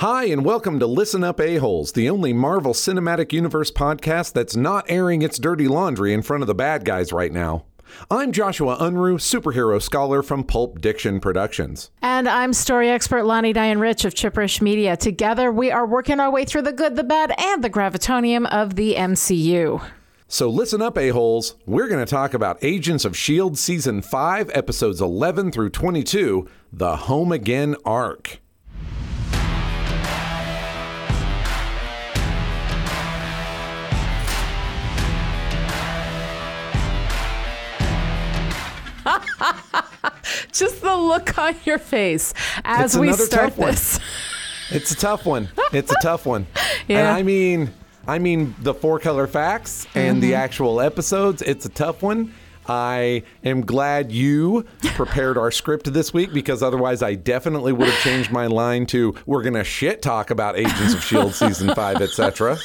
Hi, and welcome to Listen Up A-Holes, the only Marvel Cinematic Universe podcast that's not airing its dirty laundry in front of the bad guys right now. I'm Joshua Unruh, superhero scholar from Pulp Diction Productions. And I'm story expert Lonnie Diane Rich of Chipperish Media. Together, we are working our way through the good, the bad, and the gravitonium of the MCU. So listen up, A-Holes. We're going to talk about Agents of S.H.I.E.L.D. Season 5, Episodes 11 through 22, the Home Again arc. Just the look on your face as It's we start this. It's a tough one. It's a tough one. And I mean, I mean the four color facts and the mm-hmm. actual episodes. It's a tough one. I am glad you prepared our script this week because otherwise I definitely would have changed my line to we're gonna shit talk about Agents of Shield season five, etc.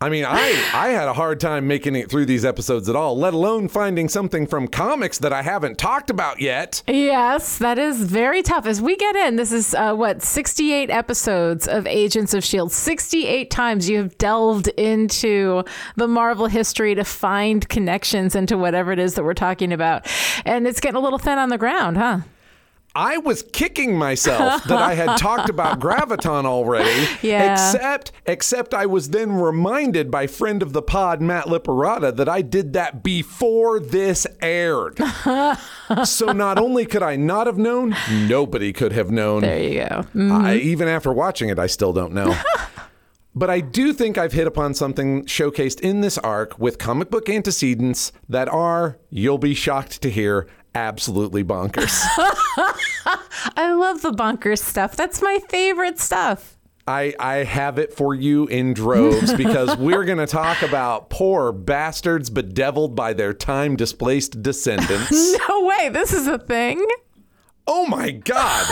I mean, I I had a hard time making it through these episodes at all, let alone finding something from comics that I haven't talked about yet. Yes, that is very tough. As we get in, this is uh, what 68 episodes of Agents of Shield. 68 times you have delved into the Marvel history to find connections into whatever it is that we're talking about, and it's getting a little thin on the ground, huh? I was kicking myself that I had talked about Graviton already. Yeah. Except, except I was then reminded by friend of the pod Matt Liparata that I did that before this aired. so not only could I not have known, nobody could have known. There you go. Mm-hmm. I, even after watching it, I still don't know. But I do think I've hit upon something showcased in this arc with comic book antecedents that are, you'll be shocked to hear, absolutely bonkers. I love the bonkers stuff. That's my favorite stuff. I, I have it for you in droves because we're going to talk about poor bastards bedeviled by their time displaced descendants. No way, this is a thing. Oh my God.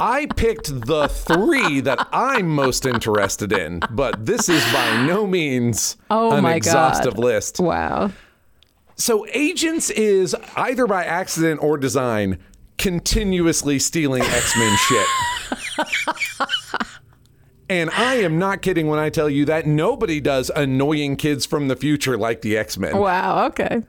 I picked the three that I'm most interested in, but this is by no means Oh an exhaustive God. list. Wow. So, Agents is either by accident or design continuously stealing X Men shit. And I am not kidding when I tell you that nobody does annoying kids from the future like the X Men. Wow. Okay.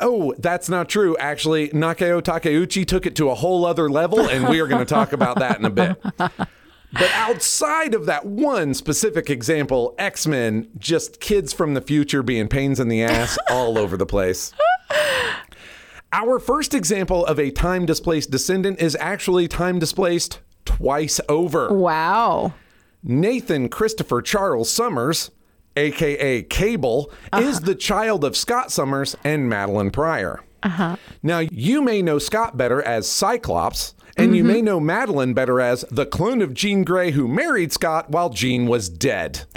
Oh, that's not true. Actually, Naoko Takeuchi took it to a whole other level, and we are going to talk about that in a bit. But outside of that one specific example, X Men, just kids from the future being pains in the ass all over the place. Our first example of a time displaced descendant is actually time displaced twice over. Wow. Nathan Christopher Charles Summers, aka Cable, is the child of Scott Summers and Madelyne Pryor. Uh-huh. Now, you may know Scott better as Cyclops, and you may know Madelyne better as the clone of Jean Grey who married Scott while Jean was dead.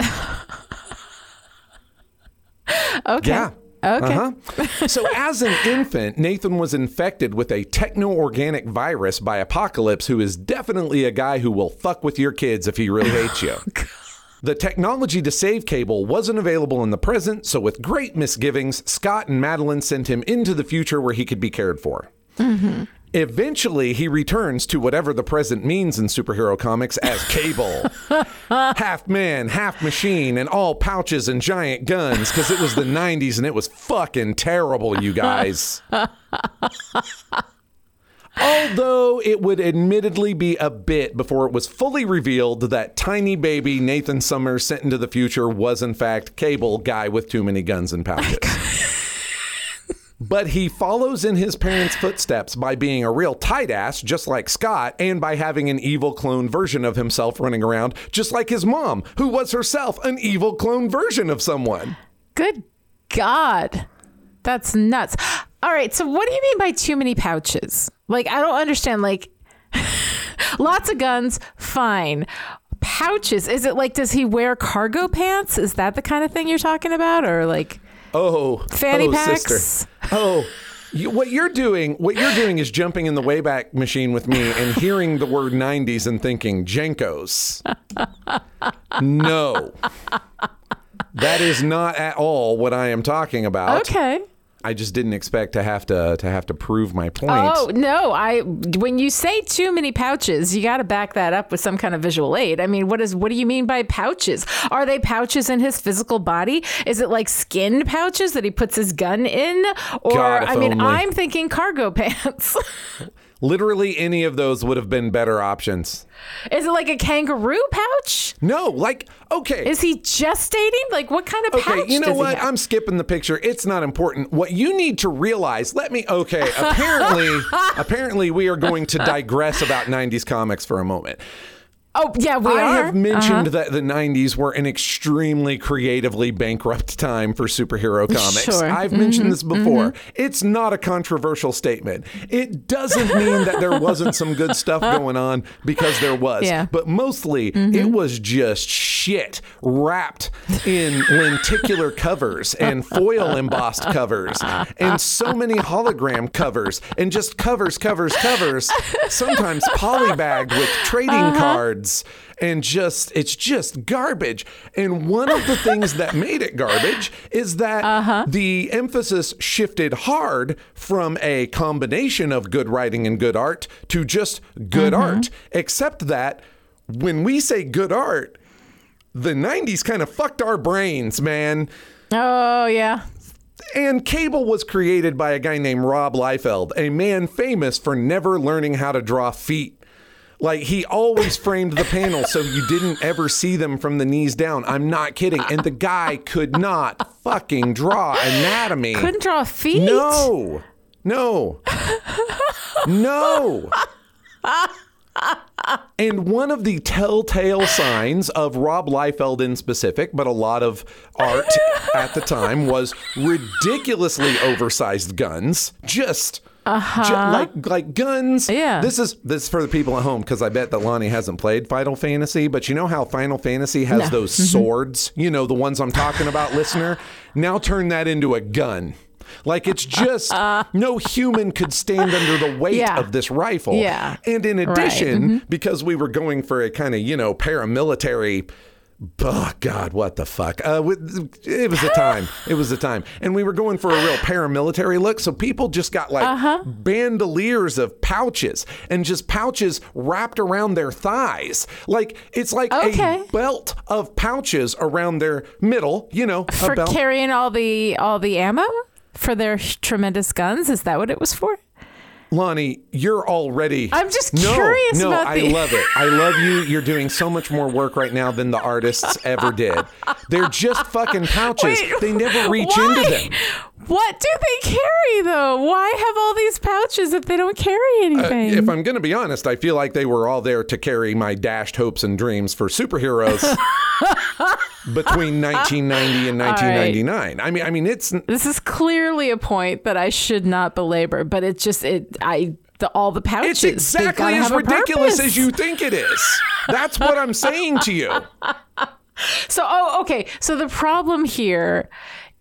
Okay. Yeah. Okay. Uh-huh. so, as an infant, Nathan was infected with a techno organic virus by Apocalypse, who is definitely a guy who will fuck with your kids if he really hates you. The technology to save Cable wasn't available in the present, so with great misgivings, Scott and Madelyne sent him into the future where he could be cared for. Eventually, he returns to whatever the present means in superhero comics as Cable. half man, half machine, and all pouches and giant guns because it was the 90s and it was fucking terrible, you guys. Although it would admittedly be a bit before it was fully revealed that tiny baby Nathan Summers sent into the future was in fact Cable, guy with too many guns and pouches. Oh But he follows in his parents' footsteps by being a real tight ass, just like Scott, and by having an evil clone version of himself running around, just like his mom, who was herself an evil clone version of someone. Good God. That's nuts. All right. So, what do you mean by too many pouches? Like, I don't understand. Like, lots of guns, fine. Pouches. Is it like, does he wear cargo pants? Is that the kind of thing you're talking about? Or like Oh, fanny oh, packs? sister. Oh, you, what you're doing, what you're doing is jumping in the Wayback Machine with me and hearing the word '90s and thinking JNCOs. No, that is not at all what I am talking about. Okay. I just didn't expect to have to to have to prove my point. Oh no! I when you say too many pouches, you got to back that up with some kind of visual aid. I mean, what is what do you mean by pouches? Are they pouches in his physical body? Is it like skin pouches that he puts his gun in? Or God, I mean, only. I'm thinking cargo pants. Literally any of those would have been better options. is it like a kangaroo pouch? No, like okay. Is he gestating? Like what kind of pouch Okay, you know what? I'm skipping the picture. It's not important. What you need to realize, let me okay, apparently apparently we are going to digress about 90s comics for a moment. Oh yeah, we I are. Uh-huh. have mentioned that the 90s were an extremely creatively bankrupt time for superhero comics. Sure. Mm-hmm. I've mentioned this before. It's not a controversial statement. It doesn't mean that there wasn't some good stuff going on because there was. Yeah. But mostly it was just shit wrapped in lenticular covers and foil embossed covers and so many hologram covers and just covers, covers, covers, sometimes polybagged with trading cards and just it's just garbage. And one of the things that made it garbage is that uh-huh. the emphasis shifted hard from a combination of good writing and good art to just good mm-hmm. art, except that when we say good art, the 90s kind of fucked our brains, man. oh yeah. And Cable was created by a guy named Rob Liefeld, a man famous for never learning how to draw feet. Like he always framed the panel so you didn't ever see them from the knees down. I'm not kidding. And the guy could not fucking draw anatomy. Couldn't draw feet. No. No. No. And one of the telltale signs of Rob Liefeld in specific, but a lot of art at the time, was ridiculously oversized guns. Just. Ju- uh-huh. like like guns. Yeah. This is this is for the people at home because I bet that Lonnie hasn't played Final Fantasy, but you know how Final Fantasy has those mm-hmm. swords? You know the ones I'm talking about, listener. Now turn that into a gun. Like it's just uh-huh. no human could stand under the weight Yeah. of this rifle. Yeah. And in Right. addition, mm-hmm. because we were going for a kind of, you know, paramilitary Oh God! What the fuck? Uh, it was a time. It was a time, and we were going for a real paramilitary look. So people just got like Uh-huh. bandoliers of pouches, and just pouches wrapped around their thighs. Like it's like Okay. a belt of pouches around their middle. You know, For carrying all the all the ammo for their tremendous guns. Is that what it was for? Lonnie, you're already. I'm just no, curious No, about I the- love it. I love you. You're doing so much more work right now than the artists ever did. They're just fucking pouches. Wait, they never reach why? into them. What do they carry though? Why have all these pouches if they don't carry anything? Uh, If I'm going to be honest, I feel like they were all there to carry my dashed hopes and dreams for superheroes between 1990 and 1999. I mean, I mean, it's this is clearly a point that I should not belabor, but it just it I the all the pouches. it's exactly as ridiculous purpose. as you think it is. That's what I'm saying to you. So, oh, okay. So the problem here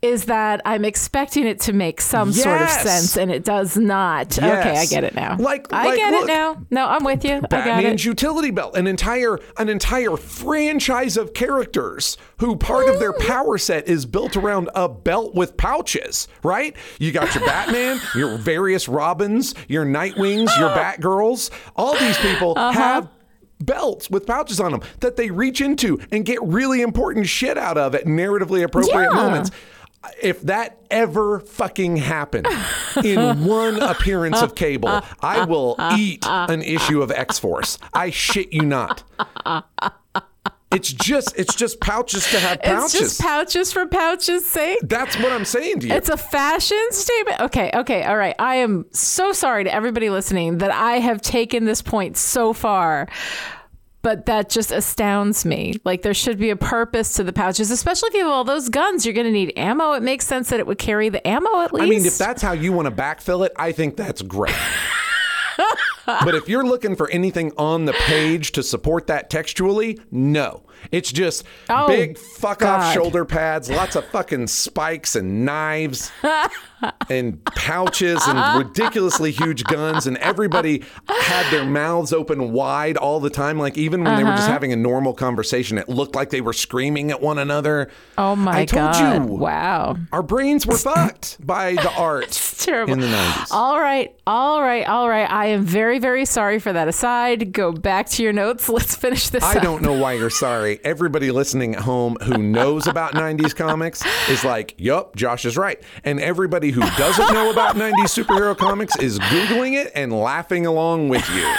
is that I'm expecting it to make some sort of sense, and it does not. Okay, I get it now. Like- I like, get look. it now. No, I'm with you. I got Batman's it. utility belt, an entire an entire franchise of characters who part of their power set is built around a belt with pouches, right? You got your Batman, your various Robins, your Nightwings, your Batgirls. All these people Uh-huh. have belts with pouches on them that they reach into and get really important shit out of at narratively appropriate Yeah. moments. If that ever fucking happened in one appearance of cable, I will eat an issue of X Force. I shit you not. It's just it's just pouches to have pouches. It's just pouches for pouches' sake. That's what I'm saying to you. It's a fashion statement. Okay, okay, all right. I am so sorry to everybody listening that I have taken this point so far. But that just astounds me. Like there should be a purpose to the pouches, especially if you have all those guns. You're going to need ammo. It makes sense that it would carry the ammo at least. I mean, if that's how you want to backfill it, I think that's great. but if you're looking for anything on the page to support that textually, no. It's just Oh, big fuck off shoulder pads, lots of fucking spikes and knives and pouches and ridiculously huge guns. And everybody had their mouths open wide all the time. Like even when they were just Uh-huh. having a normal conversation, it looked like they were screaming at one another. Oh my I told god! you. Wow, Our brains were fucked by the art it's terrible. in the 90s. All right, all right, all right. I am very, very sorry for that aside. Go back to your notes. Let's finish this. I up. don't know why you're sorry. Everybody listening at home who knows about 90s comics is like, yup, Josh is right. And everybody who doesn't know about 90s superhero comics is Googling it and laughing along with you.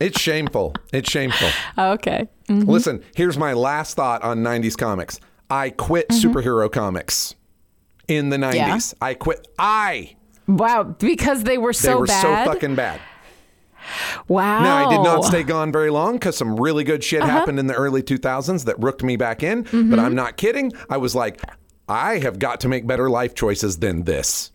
It's shameful. It's shameful. Okay. Mm-hmm. Listen, here's my last thought on 90s comics. I quit mm-hmm. superhero comics in the 90s. I quit. I. Wow, because they were so They were bad. so fucking bad. wow. Now, I did not stay gone very long because some really good shit Uh-huh. happened in the early 2000s that rooked me back in. Mm-hmm. But I'm not kidding. I was like, I have got to make better life choices than this.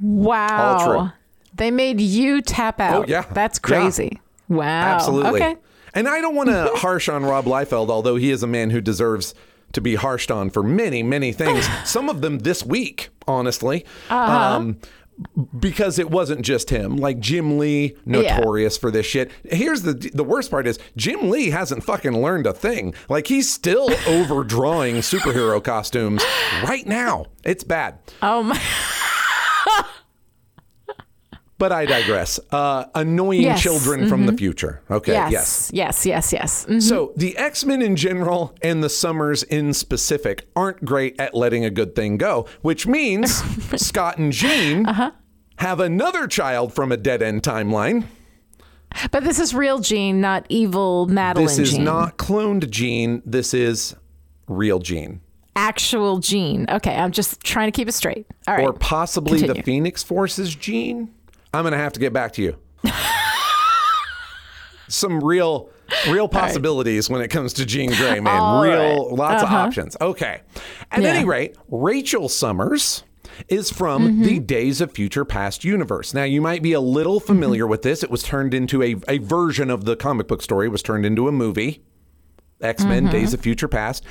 Wow. All true. They made you tap out. Oh, yeah. That's Yeah. crazy. Wow. Absolutely. Okay. And I don't want to harsh on Rob Liefeld, although he is a man who deserves to be harshed on for many, many things. Some of them this week, honestly. Uh-huh. Um, because it wasn't just him. Like Jim Lee, notorious for this shit. Here's the the worst part is Jim Lee hasn't fucking learned a thing. Like he's still overdrawing superhero costumes right now. It's bad. Oh my. But I digress. Uh, annoying Yes. children from the future. Okay. Yes. Yes. Yes. Yes. Mhm. So the X Men in general and the Summers in specific aren't great at letting a good thing go, which means Scott and Jean Uh-huh. have another child from a dead end timeline. But this is real Jean, not evil Madelyne This is Jean. not cloned Jean. This is real Jean. actual Jean. Okay, I'm just trying to keep it straight. All right. Or possibly the Phoenix Force's Jean. I'm going to have to get back to you. Some real, real possibilities when it comes to Jean Grey, man. All real, right. lots of options. Okay. At Yeah. any rate, Rachel Summers is from Mm-hmm. the Days of Future Past universe. Now, you might be a little Mm-hmm. familiar with this. It was turned into a, a version of the comic book story, it was turned into a movie. X Men Days of Future Past.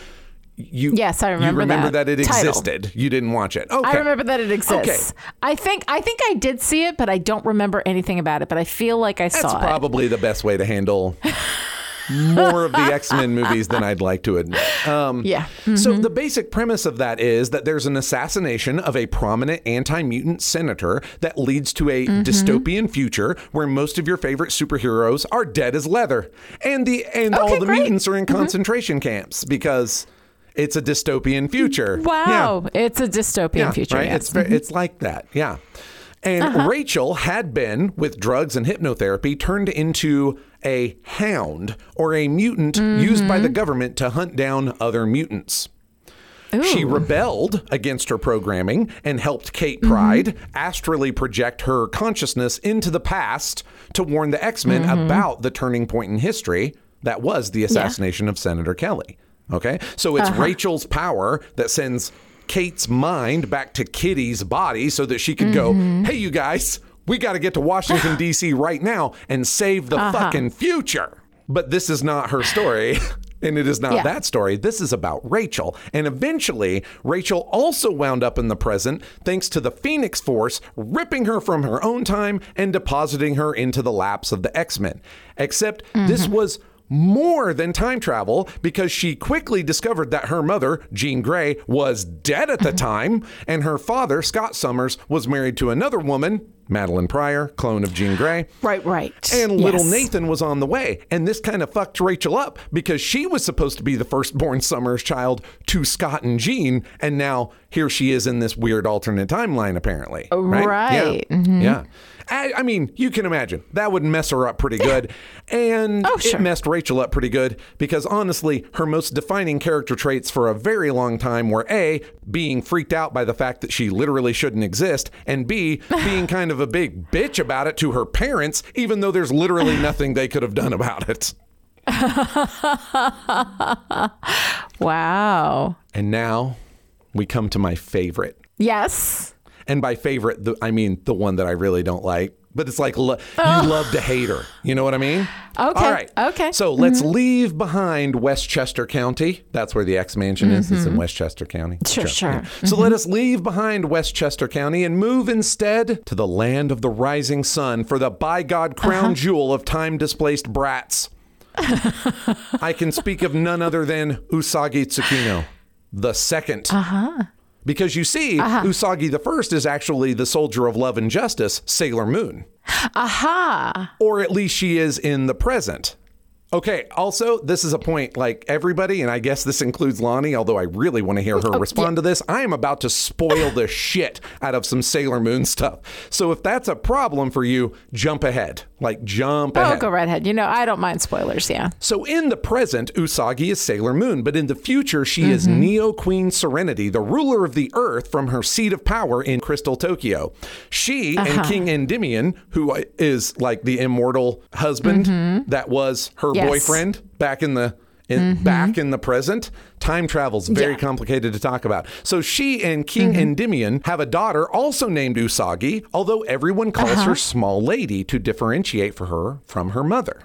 You, Mm-hmm. Yes, I remember You remember that, that it title. existed. You didn't watch it. Okay. I remember that it exists. I think I think I did see it, but I don't remember anything about it. But I feel like I That's saw it. probably the best way to handle more of the X Men movies than I'd like to admit. Um, Yeah. So the basic premise of that is that there's an assassination of a prominent anti-mutant senator that leads to a Mm-hmm. dystopian future where most of your favorite superheroes are dead as leather, and the and all the great. Mm-hmm. mutants are in concentration camps because it's a dystopian future. Yeah. Wow, it's a dystopian future. Right? yes. It's ve- it's like that. Yeah. And Uh-huh. Rachel had been with drugs and hypnotherapy turned into a hound or a mutant used by the Mm-hmm. government to hunt down other mutants. She rebelled against her programming and helped Kate Mm-hmm. Pryde astrally project her consciousness into the past to warn the X Men Mm-hmm. about the turning point in history that was the assassination of Senator Kelly. Okay. So Uh-huh. it's Rachel's power that sends Kate's mind back to Kitty's body so that she could Mm-hmm. go, hey, you guys, we got to get to Washington, D.C. right now and save Uh-huh. the fucking future. But this is not her story. And it is not Yeah. that story. This is about Rachel. And eventually, Rachel also wound up in the present thanks to the Phoenix Force ripping her from her own time and depositing her into the laps of the X Men. Except this was more than time travel because she quickly discovered that her mother, Jean Grey, was dead at the uh-huh. time, and her father, Scott Summers, was married to another woman, Madelyne Pryor, clone of Jean Grey. right, right. And little Nathan was on the way. And this kind of fucked Rachel up because she was supposed to be the firstborn Summers child to Scott and Jean. And now here she is in this weird alternate timeline, apparently. Right? Right. Yeah. Mm-hmm. Yeah. I, I mean, you can imagine that would mess her up pretty good. Oh, and Oh, it messed Rachel up pretty good because honestly, her most defining character traits for a very long time were A, being freaked out by the fact that she literally shouldn't exist, and B, being kind of a big bitch about it to her parents, even though there's literally nothing they could have done about it. Wow. And now we come to my favorite. Yes. And by favorite, the, I mean the one that I really don't like. But it's like lo- you love to hate her. You know what I mean? Oh. Okay, All right. okay. So let's leave behind Westchester County. That's where the X Mansion is. It's in Westchester County. Mm-hmm. Sure, sure. So let us leave behind Westchester County and move instead to the land of the rising sun for the by God crown Uh-huh. jewel of time displaced brats. I can speak of none other than Usagi Tsukino, the second. Uh-huh. Because you see, uh-huh. Usagi the first is actually the soldier of love and justice, Sailor Moon. Aha. Or at least she is in the present. Okay, also, this is a point like everybody, and I guess this includes Lonnie, although I really want to hear Oh, her respond to this. I am about to spoil the shit out of some Sailor Moon stuff. So if that's a problem for you, jump ahead. Like, jump Oh, ahead. go redhead. You know, I don't mind spoilers. Yeah. So in the present, Usagi is Sailor Moon, but in the future, she is Mm-hmm. Neo Queen Serenity, the ruler of the Earth from her seat of power in Crystal Tokyo. She Uh-huh. and King Endymion, who is like the immortal husband that was her Mm-hmm. Yes. Mm-hmm. boyfriend back in the in, back in the present. Time travel's very Yeah. complicated to talk about. So she and King Mm-hmm. Endymion have a daughter also named Usagi, although everyone calls Uh-huh. her Small Lady to differentiate for her from her mother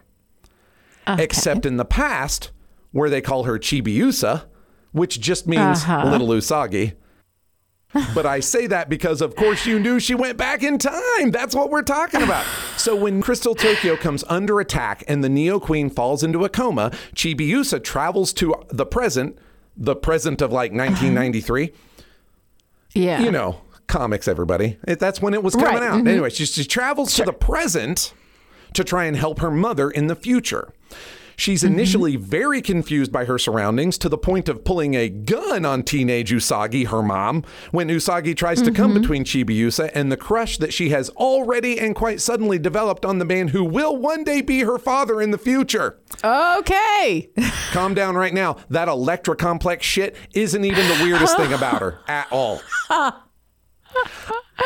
except in the past, where they call her Chibiusa, which just means Uh-huh. little Usagi. but I say that because, of course, you knew she went back in time. That's what we're talking about. so when Crystal Tokyo comes under attack and the Neo Queen falls into a coma, Chibiusa travels to the present, the present of like uh-huh. 1993 Yeah. you know, comics, everybody. It, that's when it was coming Right, out. Mm-hmm. Anyway, she, she travels to the present to try and help her mother in the future. She's mm-hmm. initially very confused by her surroundings to the point of pulling a gun on teenage Usagi, her mom, when Usagi tries to come mm-hmm. between Chibiusa and the crush that she has already and quite suddenly developed on the man who will one day be her father in the future. Okay. Calm down right now. That Electra complex shit isn't even the weirdest thing about her at all.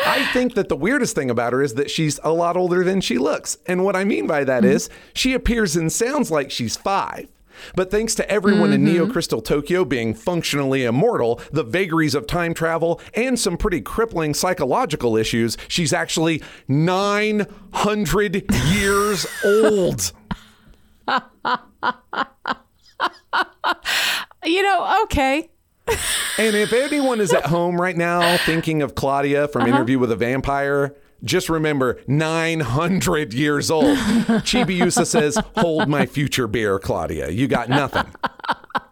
I think that the weirdest thing about her is that she's a lot older than she looks. And what I mean by that is she appears and sounds like she's five. But thanks to everyone in mm-hmm. Neo Crystal Tokyo being functionally immortal, the vagaries of time travel, and some pretty crippling psychological issues, she's actually 900 years old. You know, okay. And if anyone is at home right now thinking of Claudia from uh-huh. Interview with a Vampire, just remember 900 years old. Chibi Chibiusa says, Hold my future beer, Claudia. You got nothing.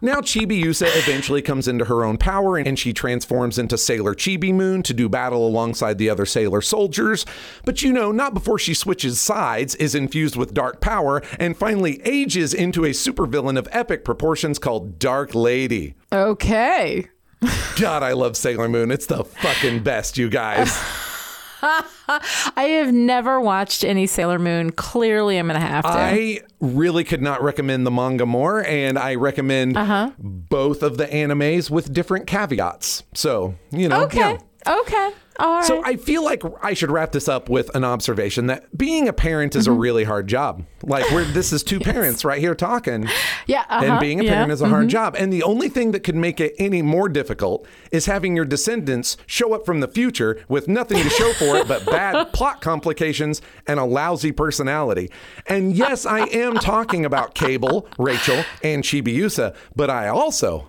Now, Chibiusa eventually comes into her own power and she transforms into Sailor Chibi Moon to do battle alongside the other Sailor soldiers. But you know, not before she switches sides, is infused with dark power, and finally ages into a supervillain of epic proportions called Dark Lady. Okay. God, I love Sailor Moon. It's the fucking best, you guys. I have never watched any Sailor Moon. Clearly, I'm going to have to. I really could not recommend the manga more, and I recommend Uh-huh. both of the animes with different caveats. So, you know, okay. yeah. Okay. All right. So I feel like I should wrap this up with an observation that being a parent is a really hard job. Like we're this is two parents right here talking. yeah. Uh-huh. And being a yeah. parent is a hard job. And the only thing that could make it any more difficult is having your descendants show up from the future with nothing to show for it but bad plot complications and a lousy personality. And yes, I am talking about Cable, Rachel, and Chibiusa, but I also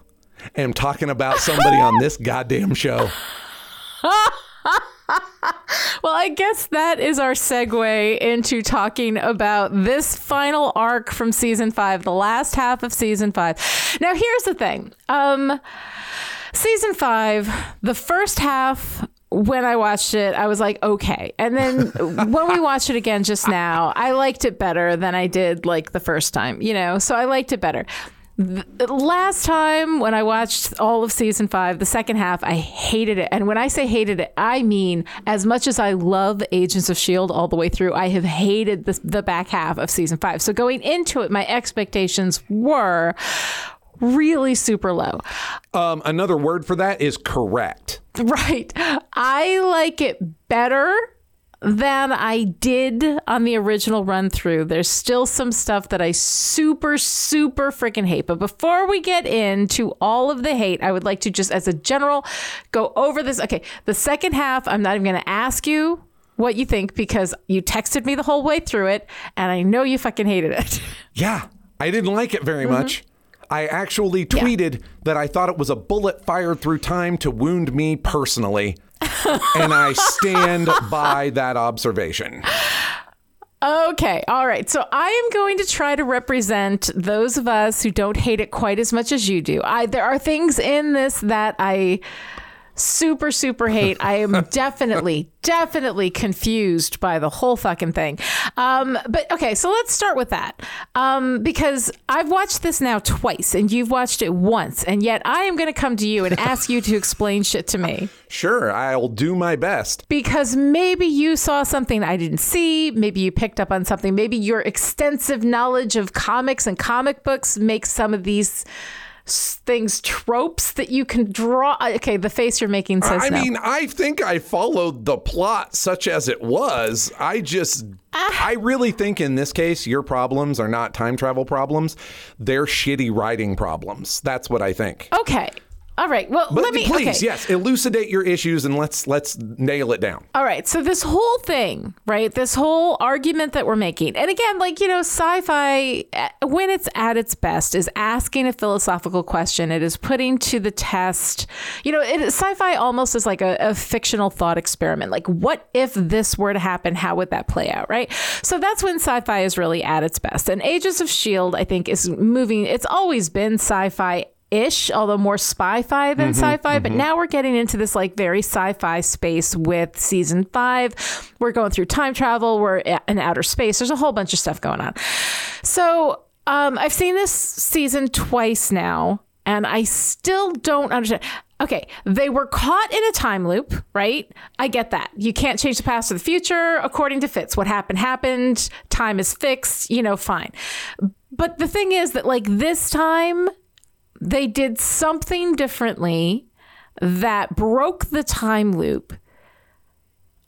am talking about somebody on this goddamn show. Well, I guess that is our segue into talking about this final arc from season five, the last half of season five. Now, here's the thing. Um, season five, the first half, when I watched it, I was like, okay. And then when we watched it again just now, I liked it better than I did like the first time, you know? So I liked it better. Last time when I watched all of season five, the second half, I hated it. And when I say hated it, I mean as much as I love Agents of S.H.I.E.L.D. all the way through, I have hated the, the back half of season five. So going into it, my expectations were really super low. Um, another word for that is correct. Right. I like it better than I did on the original run through. There's still some stuff that I super, super freaking hate. But before we get into all of the hate, I would like to just, as a general, go over this. Okay, the second half, I'm not even going to ask you what you think because you texted me the whole way through it and I know you fucking hated it. Yeah, I didn't like it very mm-hmm. much. I actually tweeted that I thought it was a bullet fired through time to wound me personally. And I stand by that observation. Okay, all right. So I am going to try to represent those of us who don't hate it quite as much as you do. I there are things in this that I super super hate. I am definitely definitely confused by the whole fucking thing. Um, but okay, so let's start with that um, because I've watched this now twice and you've watched it once, and yet I am going to come to you and ask you to explain shit to me Sure, I'll do my best. because maybe you saw something I didn't see. Maybe you picked up on something. Maybe your extensive knowledge of comics and comic books makes some of these things tropes that you can draw. Okay, the face you're making says I no. mean, I think I followed the plot such as it was. I just, Ah. I really think in this case, your problems are not time travel problems. They're shitty writing problems. That's what I think. okay. All right. Well, But let me. please, okay. yes, elucidate your issues and let's let's nail it down. All right. So this whole thing, right? This whole argument that we're making, and again, like you know, sci-fi uh, when it's at its best is asking a philosophical question. It is putting to the test. You know, it, sci-fi almost is like a, a fictional thought experiment. Like, what if this were to happen? How would that play out? Right. So that's when sci-fi is really at its best. And Ages of Shield, I think, is moving. It's always been sci-fi ish, although more spy-fi than sci-fi. But now we're getting into this like very sci-fi space with season five. We're going through time travel. We're in outer space. There's a whole bunch of stuff going on. So um, I've seen this season twice now, and I still don't understand. Okay, they were caught in a time loop, right? I get that. You can't change the past or the future according to Fitz. What happened happened. Time is fixed. You know, fine. But the thing is that like this time they did something differently that broke the time loop.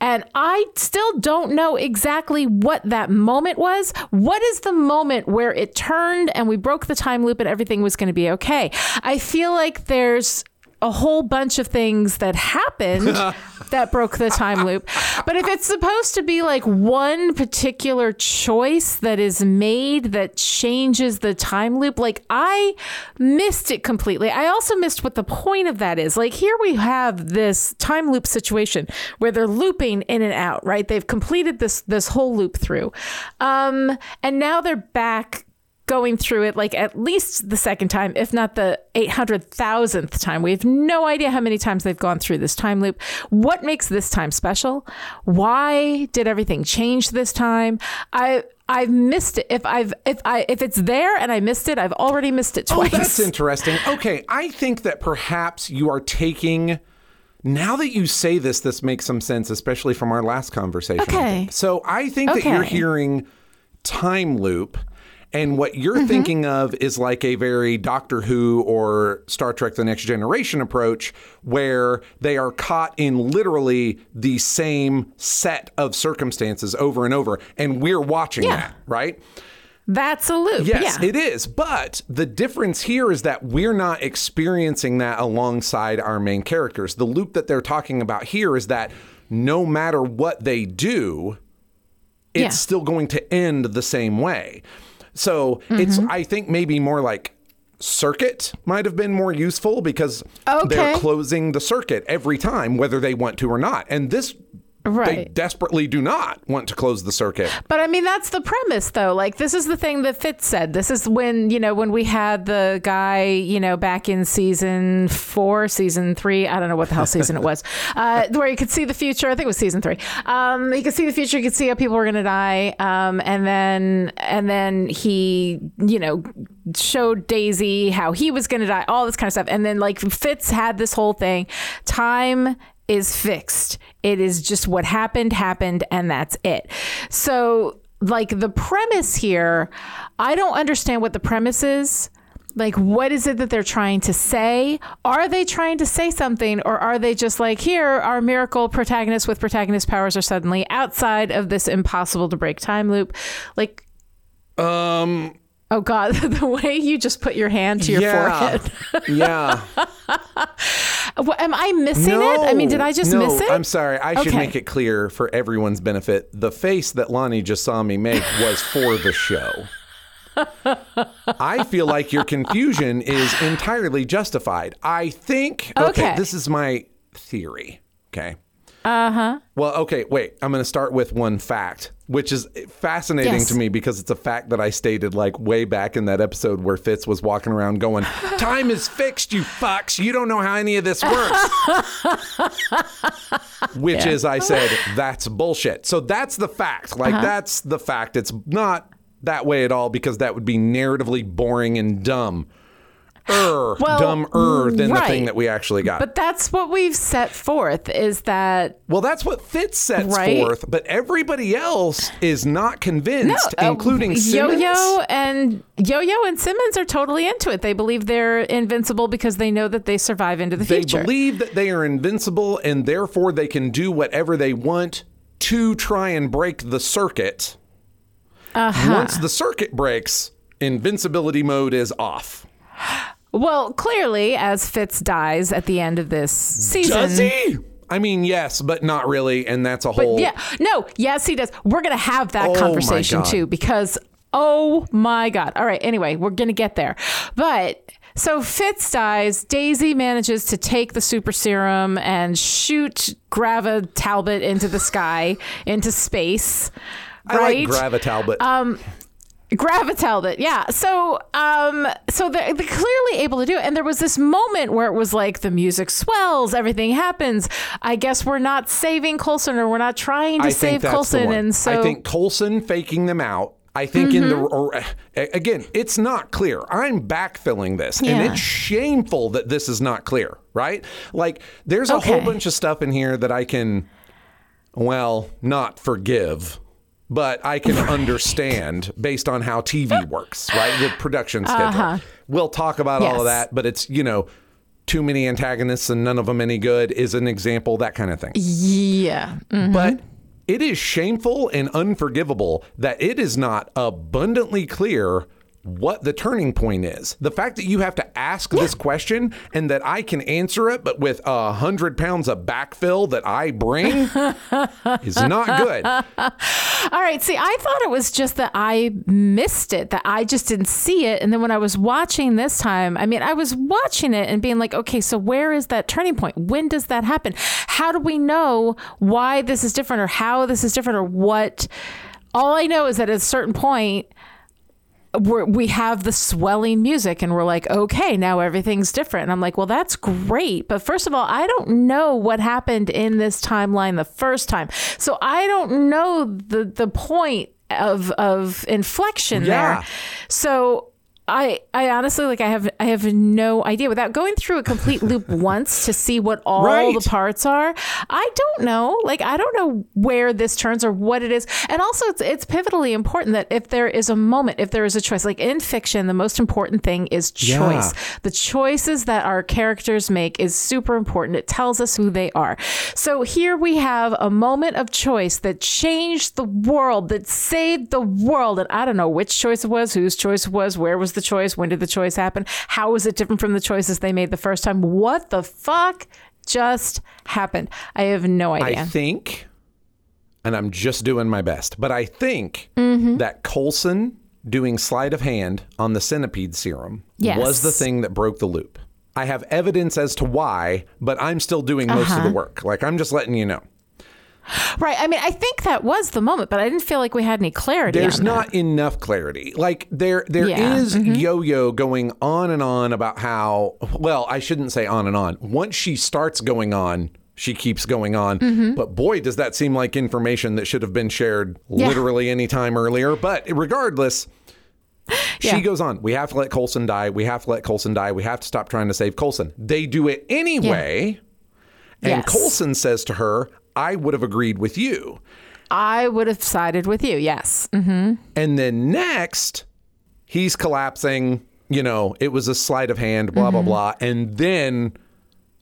And I still don't know exactly what that moment was. What is the moment where it turned and we broke the time loop and everything was going to be okay? I feel like there's a whole bunch of things that happened that broke the time loop. But if it's supposed to be like one particular choice that is made that changes the time loop, like I missed it completely. I also missed what the point of that is. Like here we have this time loop situation where they're looping in and out, right? They've completed this this whole loop through. Um and now they're back going through it like at least the second time, if not the 800,000th time. We have no idea how many times they've gone through this time loop. What makes this time special? Why did everything change this time? I I've missed it. If I've if I if it's there and I missed it, I've already missed it twice. Oh, twice. that's interesting. Okay, I think that perhaps you are taking. Now that you say this, this makes some sense, especially from our last conversation. Okay. So I think that you're hearing time loop, and what you're Mm-hmm. thinking of is like a very Doctor Who or Star Trek: The Next Generation approach, where they are caught in literally the same set of circumstances over and over, and we're watching Yeah. that, right? That's a loop. Yes, yeah. it is. But the difference here is that we're not experiencing that alongside our main characters. The loop that they're talking about here is that no matter what they do, it's Yeah. still going to end the same way. So it's, Mm-hmm. I think, maybe more like circuit might have been more useful because Okay. they're closing the circuit every time, whether they want to or not. And this, they desperately do not want to close the circuit. But I mean, that's the premise, though. Like, this is the thing that Fitz said. This is when, you know, when we had the guy, you know, back in season four, season three, I don't know what the hell season it was, uh, where you could see the future. I think it was season three. Um, you could see the future. You could see how people were going to die. Um, and then, and then he, you know, showed Daisy how he was going to die, all this kind of stuff. And then, like, Fitz had this whole thing time is fixed. It is just what happened, happened, and that's it. So, like, the premise here, I don't understand what the premise is. Like, what is it that they're trying to say? Are they trying to say something, or are they just like, here, our miracle protagonist with protagonist powers are suddenly outside of this impossible to break time loop? Like, Um. Oh God, the way you just put your hand to your yeah. forehead. yeah. What, am I missing it? I mean, did I just no, miss it? I'm sorry. I should make it clear for everyone's benefit. The face that Lonnie just saw me make was for the show. I feel like your confusion is entirely justified. I think. Okay, Okay. this is my theory. Okay. Uh huh. Well, okay, wait. I'm going to start with one fact, which is fascinating Yes. to me because it's a fact that I stated like way back in that episode where Fitz was walking around going, Time is fixed, you fucks. You don't know how any of this works. which is, I said, that's bullshit. So that's the fact. Like, uh-huh. that's the fact. It's not that way at all because that would be narratively boring and dumb. Er, Well, dumber than the thing that we actually got. but that's what we've set forth is that Well, that's what Fitz sets Right. forth, but everybody else is not convinced, uh, including Simmons. Yo-Yo and Yo-Yo and Simmons are totally into it. They believe they're invincible because they know that they survive into the They future. They believe that they are invincible and therefore they can do whatever they want to try and break the circuit. Uh-huh. Once the circuit breaks, invincibility mode is off. well, clearly, as Fitz dies at the end of this season. Does he? I mean, yes, but not really, and that's a whole. Yeah, no, yes, he does. We're gonna have that Oh, conversation too because oh my god! All right, anyway, we're gonna get there, but. So Fitz dies. Daisy manages to take the super serum and shoot Grava Talbot into the sky, into space. I like Grava Talbot. Um, Gravitalbit, yeah. So, um, so they're, they're clearly able to do it. And there was this moment where it was like the music swells, everything happens. I guess we're not saving Coulson, or we're not trying to I save think that's the Coulson, and so Mm-hmm. I think Coulson faking them out. I think in the or again, it's not clear. I'm backfilling this, and it's shameful that this is not clear. Right? Like, there's a whole bunch of stuff in here that I can, well, not forgive. But I can understand based on how TV works, right? The production schedule. We'll talk about all of Uh-huh. That, but it's, you know, too many antagonists and none of them any good is an example, that kind of thing. yeah, Mm. But it is shameful and unforgivable that it is not abundantly clear what the turning point is. The fact that you have to ask this question and that I can answer it, but with a hundred pounds of backfill that I bring is not good. All right. See, I thought it was just that I missed it, that I just didn't see it. And then when I was watching this time, I mean, I was watching it and being like, okay, so where is that turning point? When does that happen? How do we know why this is different or how this is different or what? All I know is that at a certain point, we're, we have the swelling music and we're like, okay, now everything's different. And I'm like, well, that's great. But first of all, I don't know what happened in this timeline the first time. So I don't know the, the point of, of inflection Yeah. there. So I, I honestly like I have I have no idea without going through a complete loop once to see what all Right. the parts are. I don't know. Like I don't know where this turns or what it is. And also it's it's pivotally important that if there is a moment, if there is a choice, like in fiction, the most important thing is choice. Yeah. The choices that our characters make is super important. It tells us who they are. So here we have a moment of choice that changed the world, that saved the world. And I don't know which choice it was, whose choice it was, where was the choice, when did the choice happen, how was it different from the choices they made the first time? What the fuck just happened? I have no idea. I think, and I'm just doing my best, but I think Mm-hmm. that Coulson doing sleight of hand on the centipede serum Yes. was the thing that broke the loop. I have evidence as to why, but I'm still doing most Uh-huh. of the work. Like I'm just letting you know. Right. I mean, I think that was the moment, but I didn't feel like we had any clarity. There's on that. not enough clarity. Like there there is Yeah. Mm-hmm. yo-yo going on and on about how well, I shouldn't say on and on. Once she starts going on, she keeps going on. Mm-hmm. But boy, does that seem like information that should have been shared literally any time earlier. But regardless, Yeah. she goes on. We have to let Coulson die. We have to let Coulson die. We have to stop trying to save Coulson. They do it anyway. And Yes. Coulson says to her, I would have agreed with you. I would have sided with you. Yes. Mhm. And then next, he's collapsing. you know, it was a sleight of hand, blah, Mm-hmm. blah, blah. And then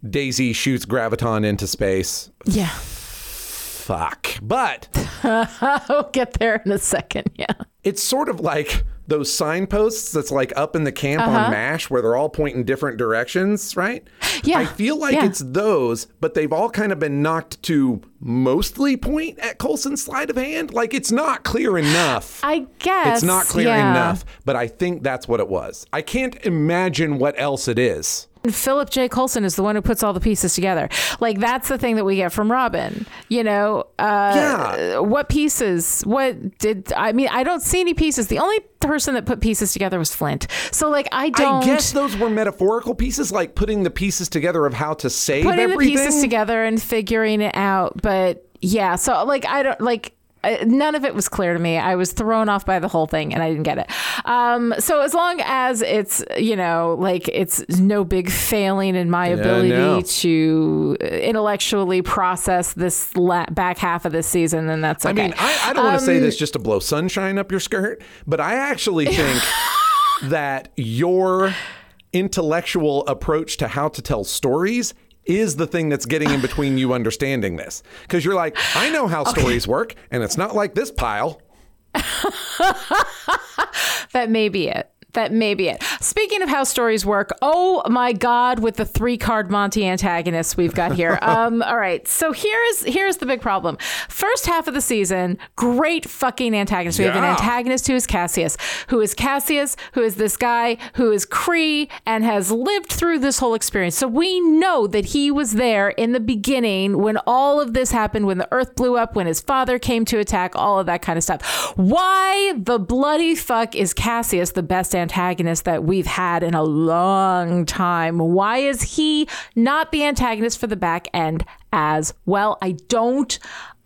Daisy shoots Graviton into space. Yeah. Fuck. But I'll get there in a second. Yeah. it's sort of like those signposts that's like up in the camp on uh-huh. MASH where they're all pointing different directions, right? Yeah, I feel like yeah. it's those, but they've all kind of been knocked to mostly point at Coulson's sleight of hand. Like it's not clear enough. I guess. it's not clear yeah. enough, but I think that's what it was. I can't imagine what else it is. Philip J. Coulson is the one who puts all the pieces together. Like that's the thing that we get from Robin. You know, uh, Yeah. what pieces? What did I mean? I don't see any pieces. The only person that put pieces together was Flint. So like I don't I guess those were metaphorical pieces, like putting the pieces together of how to save putting everything. the pieces together and figuring it out. But yeah, so like I don't like. None of it was clear to me. I was thrown off by the whole thing and I didn't get it. Um, so as long as it's, you know, like it's no big failing in my ability to intellectually process this la- back half of this season, then that's okay. I mean, I, I don't want to say Um, this just to blow sunshine up your skirt, but I actually think that your intellectual approach to how to tell stories is the thing that's getting in between you understanding this. Because you're like, I know how stories work, and it's not like this pile. That may be it. That may be it. Speaking of how stories work, oh my God, with the three card Monty antagonists we've got here. um, all right, so here's here's the big problem. First half of the season, great fucking antagonist. We have an antagonist who is Cassius, who is Cassius, who is this guy who is Kree and has lived through this whole experience. So we know that he was there in the beginning when all of this happened, when the earth blew up, when his father came to attack, all of that kind of stuff. Why the bloody fuck is Cassius the best antagonist that we've had in a long time? Why is he not the antagonist for the back end as well? I don't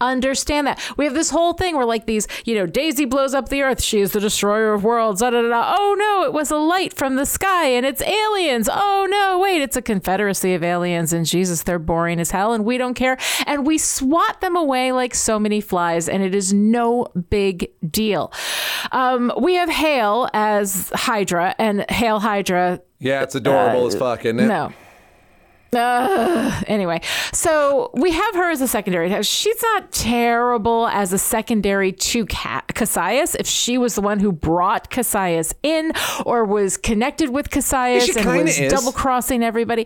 understand that. We have this whole thing where like these, you know, Daisy blows up the earth. She is the destroyer of worlds. Da, da, da. Oh no, it was a light from the sky and it's aliens. Oh no, wait, it's a confederacy of aliens and Jesus, they're boring as hell and we don't care. And we swat them away like so many flies and it is no big deal. Um, we have Hale as Hydra and Hale Hydra Yeah, it's adorable as fuck, isn't it? no. Uh, anyway, so we have her as a secondary. She's not terrible as a secondary to Ca- Cassius. If she was the one who brought Cassius in or was connected with Cassius she and was double crossing everybody.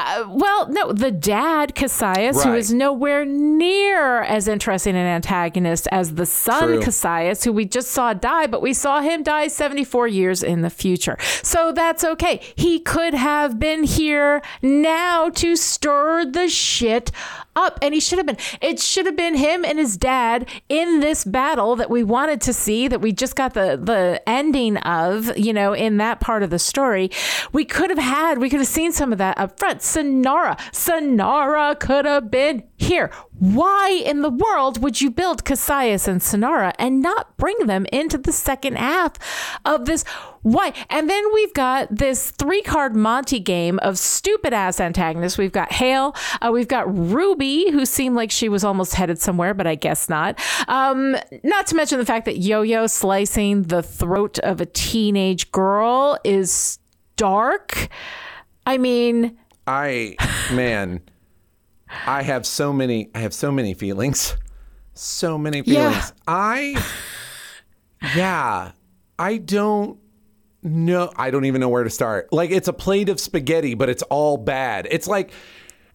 Uh, well, no, the dad, Cassius, who Right. is nowhere near as interesting an antagonist as the son, True. Cassius, who we just saw die, but we saw him die 74 years in the future. So that's okay. He could have been here now to stir the shit up. And he should have been. It should have been him and his dad in this battle that we wanted to see, that we just got the, the ending of, you know, in that part of the story. We could have had, we could have seen some of that up front. Sinara, Sinara could have been here. Why in the world would you build Cassius and Sinara and not bring them into the second half of this? Why? And then we've got this three card Monty game of stupid ass antagonists. We've got Hale, uh, we've got Ruby, who seemed like she was almost headed somewhere, but I guess not. Um, not to mention the fact that Yo Yo slicing the throat of a teenage girl is dark. I mean, I man, I have so many. I have so many feelings. So many Yeah. feelings. I, yeah, I don't know. I don't even know where to start. Like it's a plate of spaghetti, but it's all bad. It's like.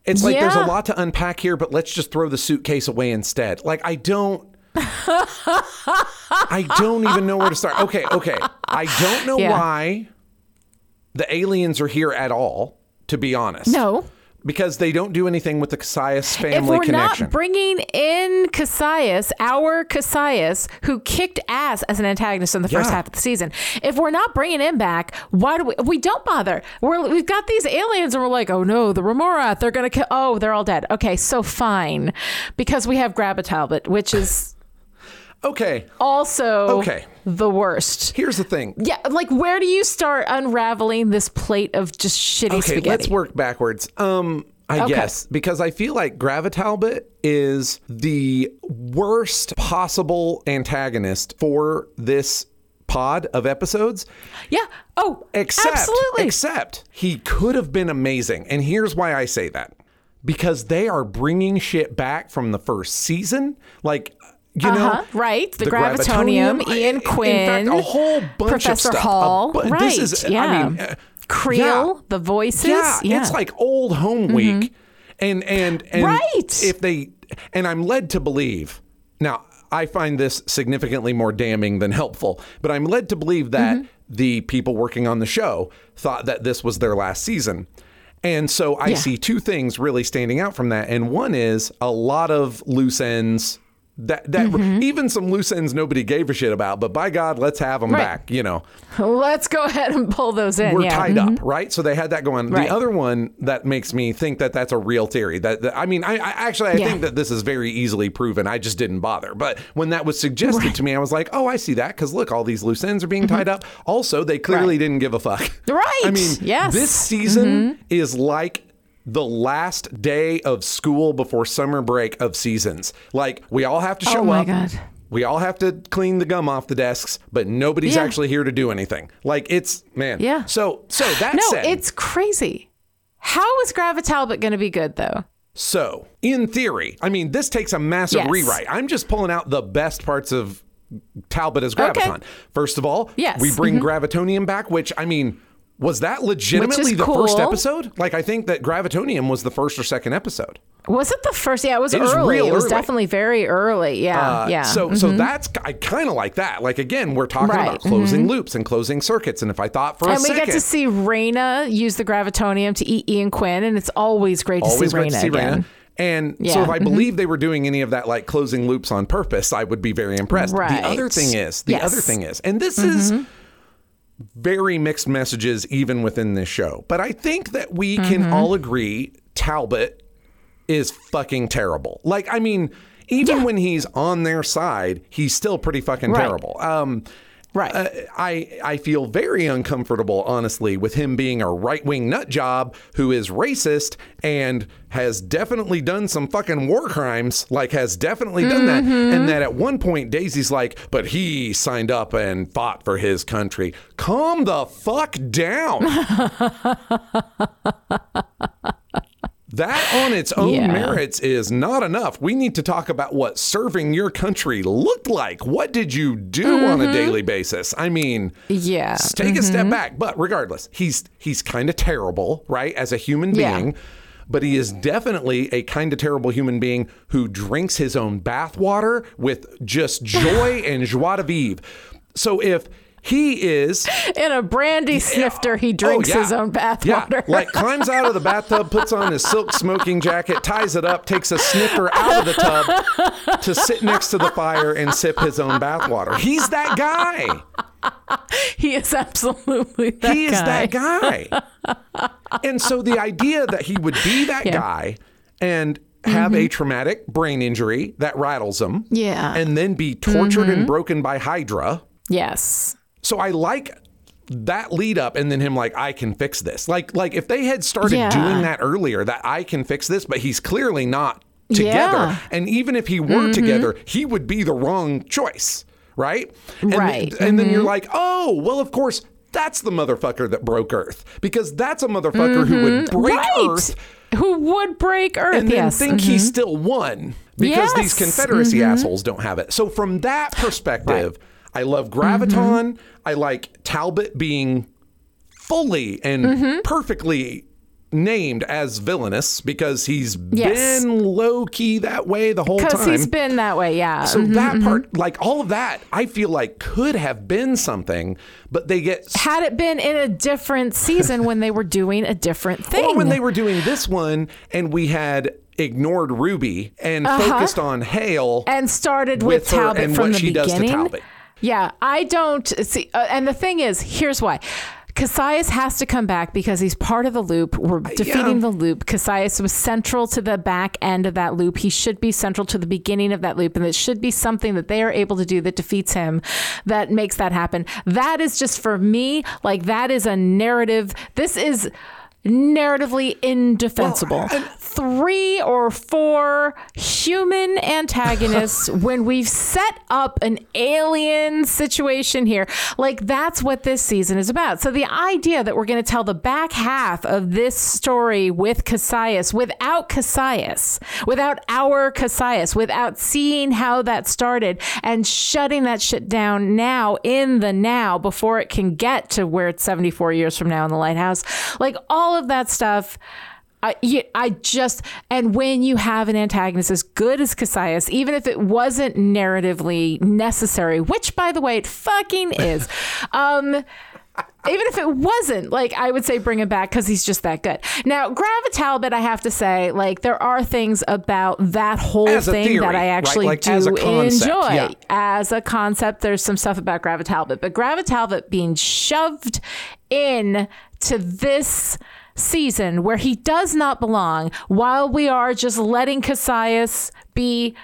It's like there's a lot to unpack here, but let's just throw the suitcase away instead. Like I don't I don't even know where to start. Okay, okay. I don't know Yeah. why the aliens are here at all, to be honest. no. Because they don't do anything with the Cassius family If family we're connection. not bringing in Cassius, our Cassius, who kicked ass as an antagonist in the first Yeah. half of the season, if we're not bringing him back, why do we? We don't bother. We're we've got these aliens, and we're like, oh no, the Remorath, they're gonna kill. Oh, they're all dead. Okay, so fine, because we have Gravitalbot, which is okay, also Okay. the worst. here's the thing. Yeah, like where do you start unraveling this plate of just shitty Okay, spaghetti? let's work backwards. Um, I Okay. guess because I feel like Gravitalbit is the worst possible antagonist for this pod of episodes. Yeah. Oh, Except, absolutely. except he could have been amazing. And here's why I say that because they are bringing shit back from the first season. Like, you uh-huh. know, right. The, gravitonium, Ian in Quinn, fact, a whole bunch Professor of stuff. Hall. Bu- right. This is, yeah. I mean, uh, Creel, yeah. the voices. Yeah, Yeah. it's like old home week, and and and Right. if they and I'm led to believe now. I find this significantly more damning than helpful, but I'm led to believe that Mm-hmm. the people working on the show thought that this was their last season. And so I Yeah. see two things really standing out from that. And one is a lot of loose ends that that Mm-hmm. even some loose ends nobody gave a shit about, but by God, let's have them Right. back, you know Let's go ahead and pull those in. we're yeah. tied Mhm. up, right? So they had that going. Right. The other one that makes me think that that's a real theory. That, that- I mean, I, I actually I Yeah. think that this is very easily proven. I just didn't bother. But when that was suggested to me, I was like, oh, I see that because look, all these loose ends are being tied up. Also, they clearly Mm-hmm. Right. didn't give a fuck. Right. I mean, Yes. Mm-hmm. this season is like. The last day of school before summer break of seasons. Like, we all have to oh show Oh my up. God. We all have to clean the gum off the desks, but nobody's Yeah. actually here to do anything. Like, it's, man. Yeah. So, so that No, said, it's crazy. How is Gravitalbot going to be good though? so in theory, I mean, this takes a massive Yes. rewrite. I'm just pulling out the best parts of Talbot as Graviton. Okay. First of all, Yes. we bring mm-hmm. Gravitonium back, which I mean, was that legitimately the cool. first episode? Like, I think that Gravitonium was the first or second episode. Was it the first? Yeah, it was It was early. real it was early. definitely very early. Yeah, Uh, yeah. So, so mm-hmm. that's I kind of like that. Like again, we're talking Right. about closing mm-hmm. loops and closing circuits. And if I thought for a second, and we get to see Raina use the gravitonium to eat Ian Quinn, and it's always great to always see great Raina to see again. Raina. And so if I mm-hmm. believe they were doing any of that like closing loops on purpose, I would be very impressed. Right. The other thing is, the Yes. other thing is, and this is very mixed messages even within this show, but I think that we can all agree Talbot is fucking terrible. Like, I mean, even when he's on their side, he's still pretty fucking Right. terrible. Um, Right. uh, I I feel very uncomfortable, honestly, with him being a right wing nut job who is racist and has definitely done some fucking war crimes. Like has definitely done that, and that at one point Daisy's like, but he signed up and fought for his country. Calm the fuck down. That on its own Yeah. merits is not enough. We need to talk about what serving your country looked like. What did you do on Mm-hmm. a daily basis? I mean, yeah. take a step back. But regardless, he's he's kind of terrible, right? As a human Yeah. being. But he is definitely a kind of terrible human being who drinks his own bathwater with just joy and joie de vivre. So if he is In a brandy snifter, he drinks Oh, yeah. his own Yeah, bathwater. like climbs out of the bathtub, puts on his silk smoking jacket, ties it up, takes a snifter out of the tub to sit next to the fire and sip his own bathwater. He's that guy. he is absolutely that he is that guy. and so the idea that he would be that. Mm-hmm. guy and have a traumatic brain injury that rattles him, Yeah. Mm-hmm. and then be tortured and broken by Hydra. Yes. So I like that lead up and then him like I can fix this. Like like if they had started Yeah. doing that earlier that I can fix this but he's clearly not together. Yeah. And even if he were mm-hmm. together, he would be the wrong choice, right? And Right. Then, and then you're mm-hmm. like, "Oh, well of course that's the motherfucker that broke Earth because that's a motherfucker who would mm-hmm. break right. Earth Who would break Earth? and then yes. think he still won because these Yes. Mm-hmm. Confederacy assholes don't have it. So from that perspective, I love Graviton. Mm-hmm. I like Talbot being fully and Mm-hmm. perfectly named as villainous because he's Yes. been low key that way the whole time. because he's been that way. Yeah. so Mhm. that part, like all of that, I feel like could have been something, but they get Had it been in a different season when they were doing a different thing, Or when they were doing this one and we had ignored Ruby and focused on Hale. and started with, with her Talbot and from what the she does to beginning. Talbot. Yeah, I don't see. Uh, and the thing is, here's why. Cassius has to come back because he's part of the loop. We're defeating the loop. Cassius was central to the back end of that loop. He should be central to the beginning of that loop. And it should be something that they are able to do that defeats him, that makes that happen. That is just for me, like, that is a narrative. This is narratively indefensible. Well, Three or four human antagonists when we've set up an alien situation here. Like, that's what this season is about. So, the idea that we're going to tell the back half of this story with Cassius without Cassius, without our Cassius, without seeing how that started and shutting that shit down now in the now before it can get to where it's 74 years from now in the lighthouse. Like, all of that stuff. I, you- I just and when you have an antagonist as good as Cassius, even if it wasn't narratively necessary, which by the way it fucking is, um, even if it wasn't, like I would say bring him back because he's just that good. Now, Grava Talbot, I have to say, like there are things about that whole As thing theory, that I right? actually Like, do as concept, enjoy. yeah. As a concept, there's some stuff about Grava Talbot, but Grava Talbot being shoved in to this season where he does not belong while we are just letting Cassius be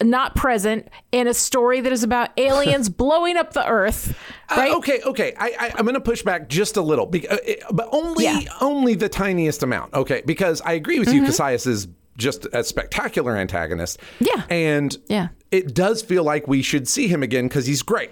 not present in a story that is about aliens blowing up the earth right Uh, okay, okay. I, I, I'm going to push back just a little, be, uh, but only Yeah. Mm-hmm. only the tiniest amount. Okay, because I agree with you. Cassius is just a spectacular antagonist. Yeah. and Yeah. it does feel like we should see him again because he's great.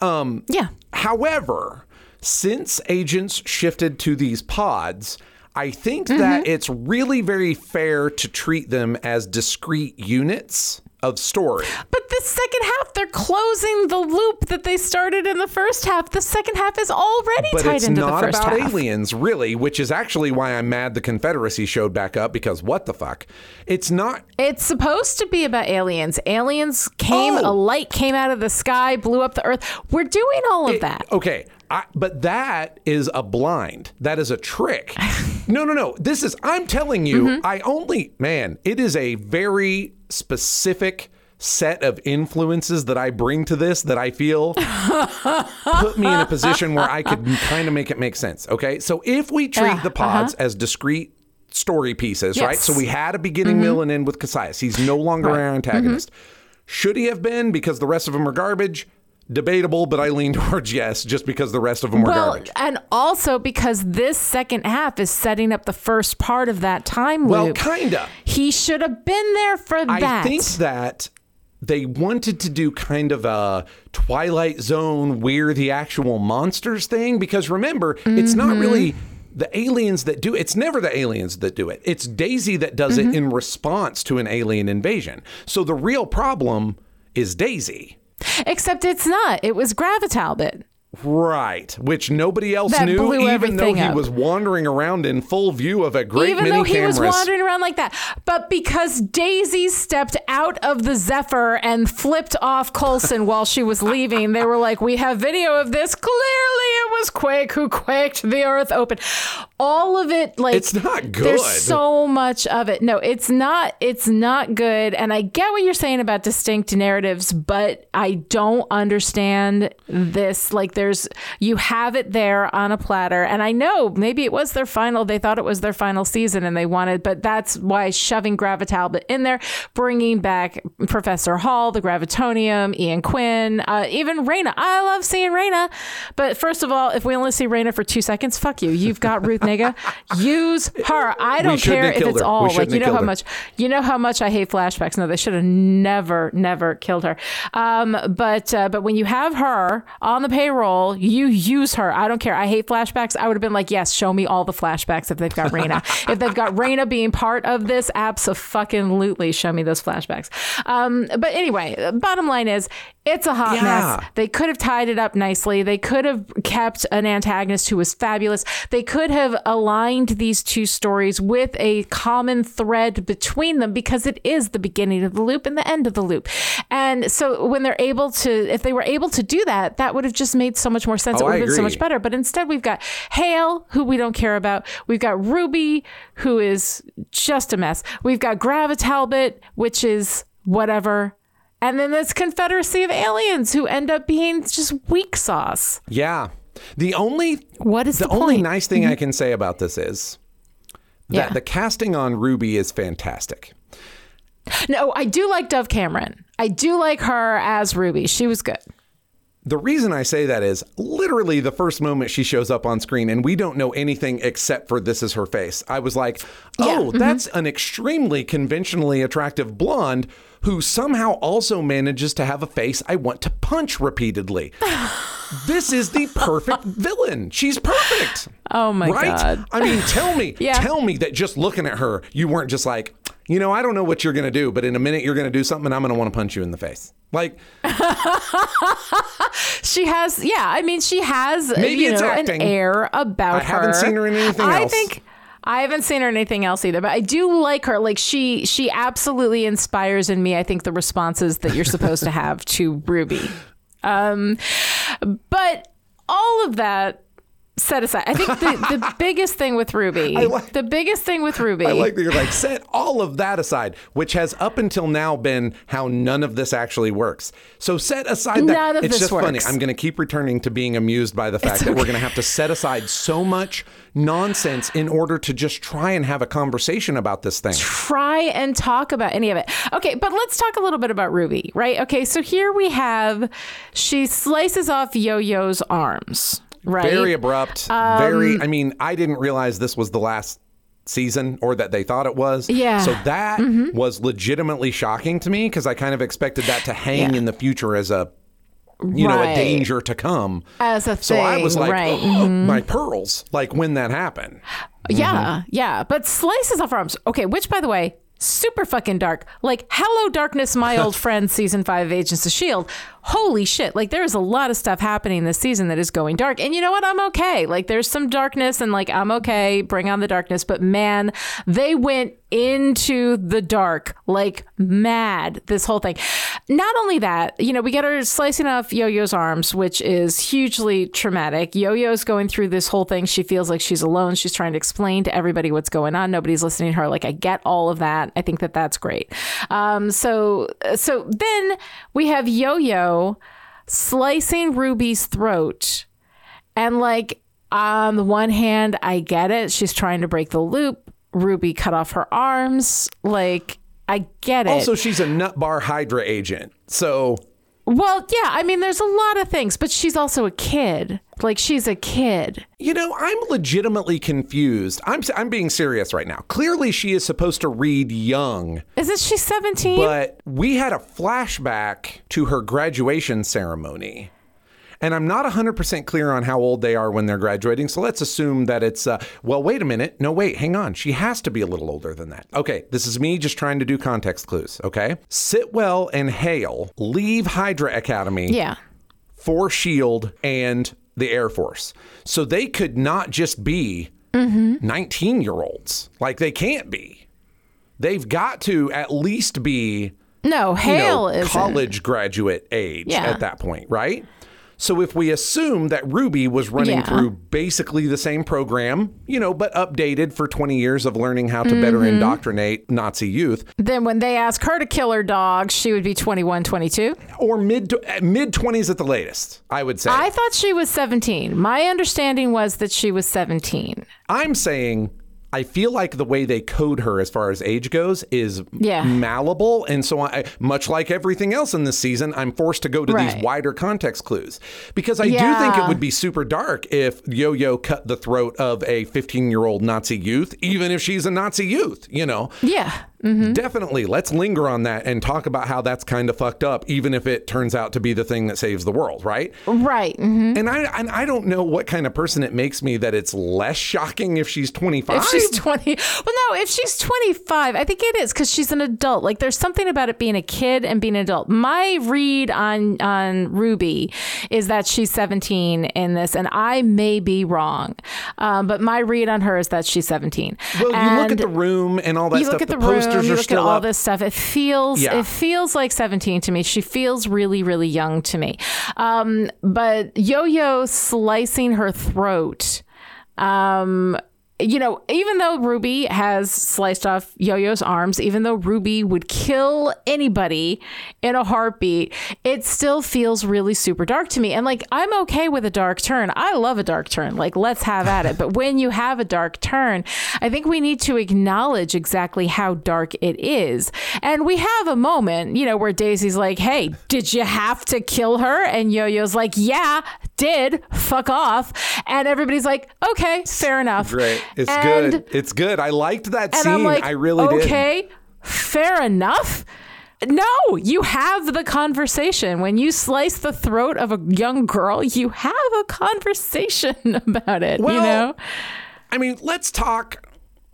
yeah However, since agents shifted to these pods, I think that Mm-hmm. it's really very fair to treat them as discrete units of story. but the second half they're closing the loop that they started in the first half the second half is already But tied into the first half. It's not about aliens, really, which is actually why I'm mad the Confederacy showed back up because what the fuck? It's not. It's supposed to be about aliens. Aliens came, Oh. a light came out of the sky, blew up the earth. We're doing all of that. Okay, I, but that is a blind. That is a trick. no, no, no. This is, I'm telling you, Mm-hmm. I only, man, it is a very specific set of influences that I bring to this that I feel put me in a position where I could kind of make it make sense. Okay. So if we treat Yeah, the pods as discrete story pieces, right? uh-huh. Yes. Mm-hmm. So we had a beginning, middle, and end with Cassius. He's no longer our antagonist. Should he have been because the rest of them are garbage? Debatable, but I lean towards yes, just because the rest of them were Well, garbage. and also because this second half is setting up the first part of that time Well, loop. kinda. He should have been there for I that. I think that they wanted to do kind of a Twilight Zone, we're the actual monsters thing. Because remember, it's not Mm-hmm. really the aliens that do it's never the aliens that do it. It's Daisy that does Mm-hmm. it in response to an alien invasion. So the real problem is Daisy. Except it's not. It was Gravitalbit. Right, which nobody else That knew, even though he up. was wandering around in full view of a great Even many though he cameras. was wandering around like that. But because Daisy stepped out of the Zephyr and flipped off Coulson while she was leaving, they were like, We have video of this. Clearly it was Quake who quaked the earth open. All of it, like It's not good. There's so much of it. No, it's not it's not good. And I get what you're saying about distinct narratives, but I don't understand this. Like there's you have it there on a platter. And I know maybe it was their final, they thought it was their final season and they wanted, but that's why shoving Gravitalbit in there, bringing back Professor Hall, the Gravitonium, Ian Quinn, uh, even Raina. I love seeing Raina. But first of all, if we only see Raina for two seconds, fuck you. You've got Ruth Negga. Use her. I don't care if it's her. All like you know how her. much you know how much I hate flashbacks. No, they should have never, never killed her. Um, but uh, but when you have her on the payroll, you use her. I don't care. I hate flashbacks. I would have been like, yes, show me all the flashbacks if they've got Raina. if they've got Raina being part of this, absolutely, show me those flashbacks. Um, but anyway, bottom line is, it's a hot Yeah. mess. They could have tied it up nicely. They could have kept an antagonist who was fabulous. They could have aligned these two stories with a common thread between them because it is the beginning of the loop and the end of the loop. And so when they're able to, if they were able to do that, that would have just made so much more sense. Oh, it would have been so much better. But instead, we've got Hale, who we don't care about. We've got Ruby, who is just a mess. We've got Gravitalbit, which is whatever. And then this Confederacy of aliens who end up being just weak sauce. Yeah. The only What is the, the, only nice thing I mm-hmm. can say about this is that Yeah. the casting on Ruby is fantastic. No, I do like Dove Cameron. I do like her as Ruby. She was good. The reason I say that is literally the first moment she shows up on screen and we don't know anything except for this is her face. I was like, oh, mm-hmm. that's an extremely conventionally attractive blonde who somehow also manages to have a face I want to punch repeatedly. this is the perfect villain. She's perfect. Oh my god. right? God. I mean, tell me, Yeah. tell me that just looking at her, you weren't just like, you know, I don't know what you're going to do, but in a minute you're going to do something and I'm going to want to punch you in the face. Like, She has, yeah. I mean, she has Maybe you it's know, acting. an air about I her. I haven't seen her in anything I else. think I haven't seen her in anything else either, but I do like her. Like she, she absolutely inspires in me. I think the responses that you're supposed to have to Ruby. Um, but all of that set aside, I think the, the biggest thing with Ruby, like- the biggest thing with Ruby, I like that you're like, set all of that aside, which has up until now been how none of this actually works. So set aside that. None of it's this just funny. I'm going to keep returning to being amused by the fact that we're going to have to set aside so much nonsense in order to just try and have a conversation about this thing. try and talk about any of it. Okay, but let's talk a little bit about Ruby, right? Okay, so here we have she slices off Yo-Yo's arms, right? Very abrupt. Um, very. I mean, I didn't realize this was the last season or that they thought it was. Yeah. Mm-hmm. So that was legitimately shocking to me because I kind of expected that to hang Yeah. in the future as a you know a danger to come. As a thing, So I was like, right. Mm-hmm. "Oh, my pearls! Like when that happened. Yeah, yeah. But slices off arms. Okay, which by the way, super fucking dark. Like Hello Darkness, my old friend, season five of Agents of Shield. Holy shit! Like there's a lot of stuff happening this season that is going dark. And you know what? I'm okay. Like there's some darkness, and like I'm okay. Bring on the darkness. But man, they went into the dark like mad. This whole thing. Not only that, you know, we get her slicing off Yo-Yo's arms, which is hugely traumatic. Yo-Yo's going through this whole thing. She feels like she's alone. She's trying to explain to everybody what's going on. Nobody's listening to her. Like I get all of that. I think that that's great. Um, so so then we have Slicing Ruby's throat, and like on the one hand, I get it. She's trying to break the loop. Ruby cut off her arms. Like I get it. Also, she's a nut bar Hydra agent. So Well, yeah, I mean, there's a lot of things, but she's also a kid. Like, she's a kid. You know, I'm legitimately confused. I'm I'm being serious right now. Clearly, she is supposed to read young, Isn't she 17? but we had a flashback to her graduation ceremony. And I'm not 100% clear on how old they are when they're graduating. So let's assume that it's, uh, well, wait a minute. No, wait, hang on. She has to be a little older than that. Okay, this is me just trying to do context clues, okay? Sitwell and Hale leave Hydra Academy yeah. for SHIELD and the Air Force. So they could not just be Mm-hmm. 19 year olds. Like they can't be. They've got to at least be No, you Hale know, is college graduate age Yeah. at that point, right? So if we assume that Ruby was running Yeah. through basically the same program, you know, but updated for 20 years of learning how to better Mm-hmm. indoctrinate Nazi youth, Then when they ask her to kill her dog, she would be 21, 22. or mid mid 20s at the latest, I would say. I thought she was 17. My understanding was that she was 17. I'm saying I feel like the way they code her as far as age goes is Yeah. malleable. And so, I, much like everything else in this season, I'm forced to go to Right. these wider context clues because I do think it would be super dark if Yo Yo cut the throat of a 15 year old Nazi youth, even if she's a Nazi youth, you know? Yeah. Definitely. Let's linger on that and talk about how that's kind of fucked up, even if it turns out to be the thing that saves the world, right? Right. hmm And I and I don't know what kind of person it makes me that it's less shocking if she's 25. If she's 20. Well, no, if she's 25, I think it is because she's an adult. Like there's something about it being a kid and being an adult. My read on on Ruby is that she's 17 in this, and I may be wrong. Um, but my read on her is that she's 17. Well, you look at the room and all that you stuff. look at the, posters room, you are look at all up. this stuff. It feels Yeah. it feels like 17 to me. She feels really really young to me. Um, but Yo-Yo slicing her throat um, you know, even though Ruby has sliced off Yo Yo's arms, even though Ruby would kill anybody in a heartbeat, it still feels really super dark to me. And like, I'm okay with a dark turn. I love a dark turn. Like, let's have at it. But when you have a dark turn, I think we need to acknowledge exactly how dark it is. And we have a moment, you know, where Daisy's like, hey, did you have to kill her? And Yo Yo's like, yeah, did. Fuck off. And everybody's like, okay, fair enough. Great. It's And- good. It's good. I liked that scene. Like, I really did. okay, fair enough. No, you have the conversation. When you slice the throat of a young girl, you have a conversation about it, you know? I mean, let's talk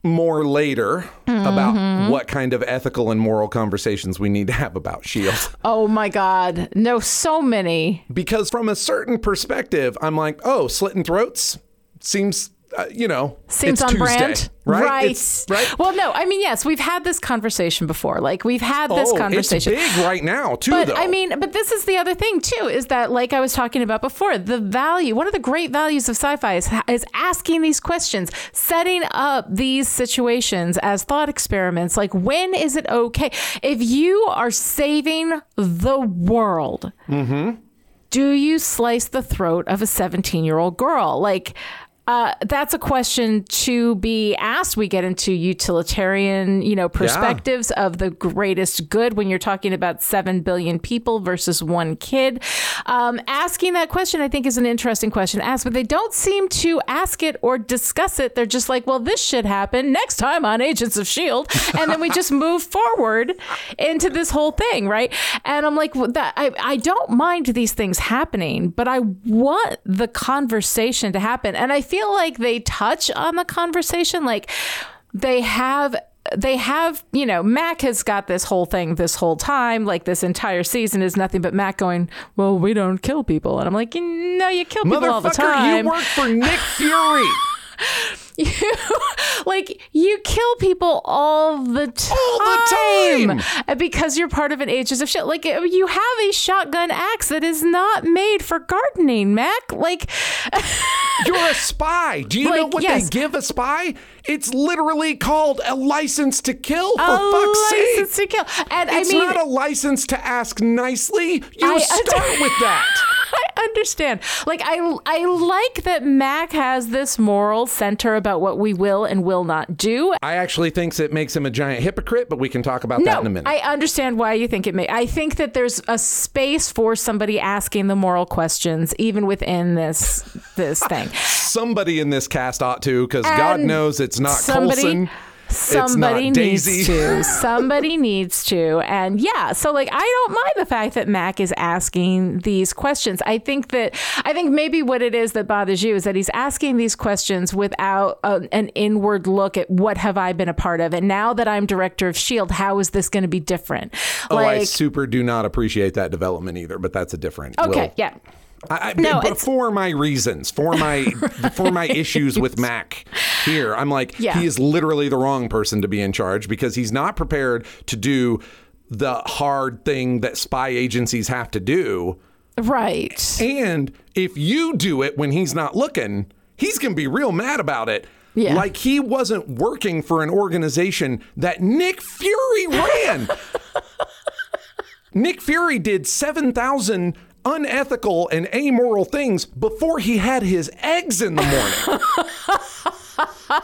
more later Mm-hmm. about what kind of ethical and moral conversations we need to have about Shield. Oh my God. No, so many. because from a certain perspective, I'm like, oh, slitting throats seems, uh, you know, Seems on Tuesday, brand. right? Right. Right. Well, no, I mean, yes, we've had this conversation before. Like, we've had this oh, conversation. it's big right now too, But though. I mean, but this is the other thing too, is that like I was talking about before, the value, one of the great values of sci-fi is, is asking these questions, setting up these situations as thought experiments. Like, when is it okay if you are saving the world? do you slice the throat of a 17 year old girl? Like, uh, that's a question to be asked. We get into utilitarian, you know, perspectives of the greatest good when you're talking about seven billion people versus one kid. Um, asking that question, I think, is an interesting question to ask, but they don't seem to ask it or discuss it. They're just like, well, this should happen next time on Agents of Shield, and then we just move forward into this whole thing, right? And I'm like, well, that I, I don't mind these things happening, but I want the conversation to happen, and I feel like they touch on the conversation, like they have they have, you know, Mack has got this whole thing this whole time. Like this entire season is nothing but Mack going, "Well, we don't kill people," and I'm like, "No, you kill people all the Motherfucker, time." you work for Nick Fury. you like you kill people all the time All the And because you're part of an ages of shit like uh, you have a shotgun axe that is not made for gardening mac like You're a spy. Do you know what yes. they give a spy? It's literally called a license to kill, for a fuck's sake. license to kill and It's i mean not a license to ask nicely. You I- start with that. I understand. Like I I like that Mack has this moral center about what we will and will not do. I actually think it makes him a giant hypocrite, but we can talk about that in a minute. I understand why you think it may. I think that there's a space for somebody asking the moral questions, even within this this thing. Somebody in this cast ought to, because God knows it's not somebody, Coulson. Somebody needs to. Somebody needs to. And yeah, so like I don't mind the fact that Mack is asking these questions. I think that I think maybe what it is that bothers you is that he's asking these questions without a, an inward look at what have I been a part of, and now that I'm director of Shield, how is this going to be different? Oh, I super do not appreciate that development either, but that's a different. okay, we'll- yeah. I, I, No, for my reasons, for my for my issues with Mack here, I'm like, Yeah. he is literally the wrong person to be in charge because he's not prepared to do the hard thing that spy agencies have to do. Right. And if you do it when he's not looking, he's going to be real mad about it. Yeah. Like he wasn't working for an organization that Nick Fury ran. Nick Fury did 7,000 unethical and amoral things before he had his eggs in the morning.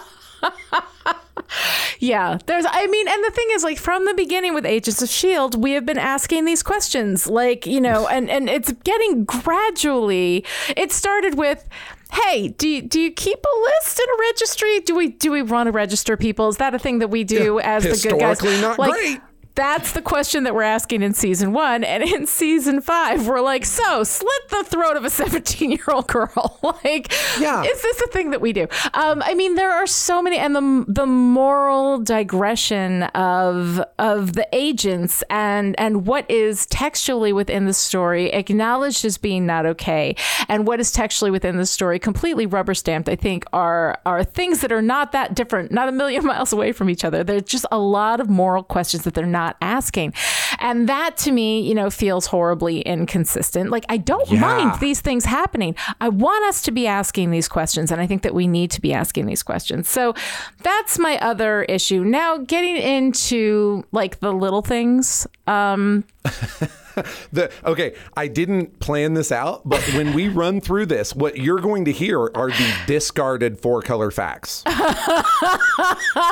Yeah, there's, I mean, and the thing is, like, from the beginning with Agents of S.H.I.E.L.D., we have been asking these questions, like, you know, and, and it's getting gradually, it started with, hey, do you, do you keep a list in a registry? Do we, do we want to register people? Is that a thing that we do as the good guys? Historically not like, great. That's the question that we're asking in season one. And in season five, we're like, so slit the throat of a 17 year old girl. like, Yeah. is this a thing that we do? Um, I mean, there are so many, and the the moral digression of of the agents and and what is textually within the story acknowledged as being not okay, and what is textually within the story completely rubber stamped. I think are are things that are not that different, not a million miles away from each other. There's just a lot of moral questions that they're not not asking. And that to me, you know, feels horribly inconsistent. Like I don't Yeah. mind these things happening. I want us to be asking these questions and I think that we need to be asking these questions. So that's my other issue. Now getting into like the little things. Um The, okay, I didn't plan this out, but when we run through this, what you're going to hear are the discarded four color facts.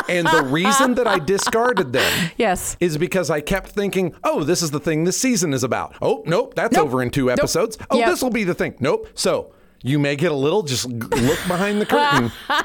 and the reason that I discarded them yes. is because I kept thinking, oh, this is the thing this season is about. Oh, nope, that's Nope. over in two episodes. Oh, Yep. this will be the thing. Nope. So you may get a little, just look behind the curtain.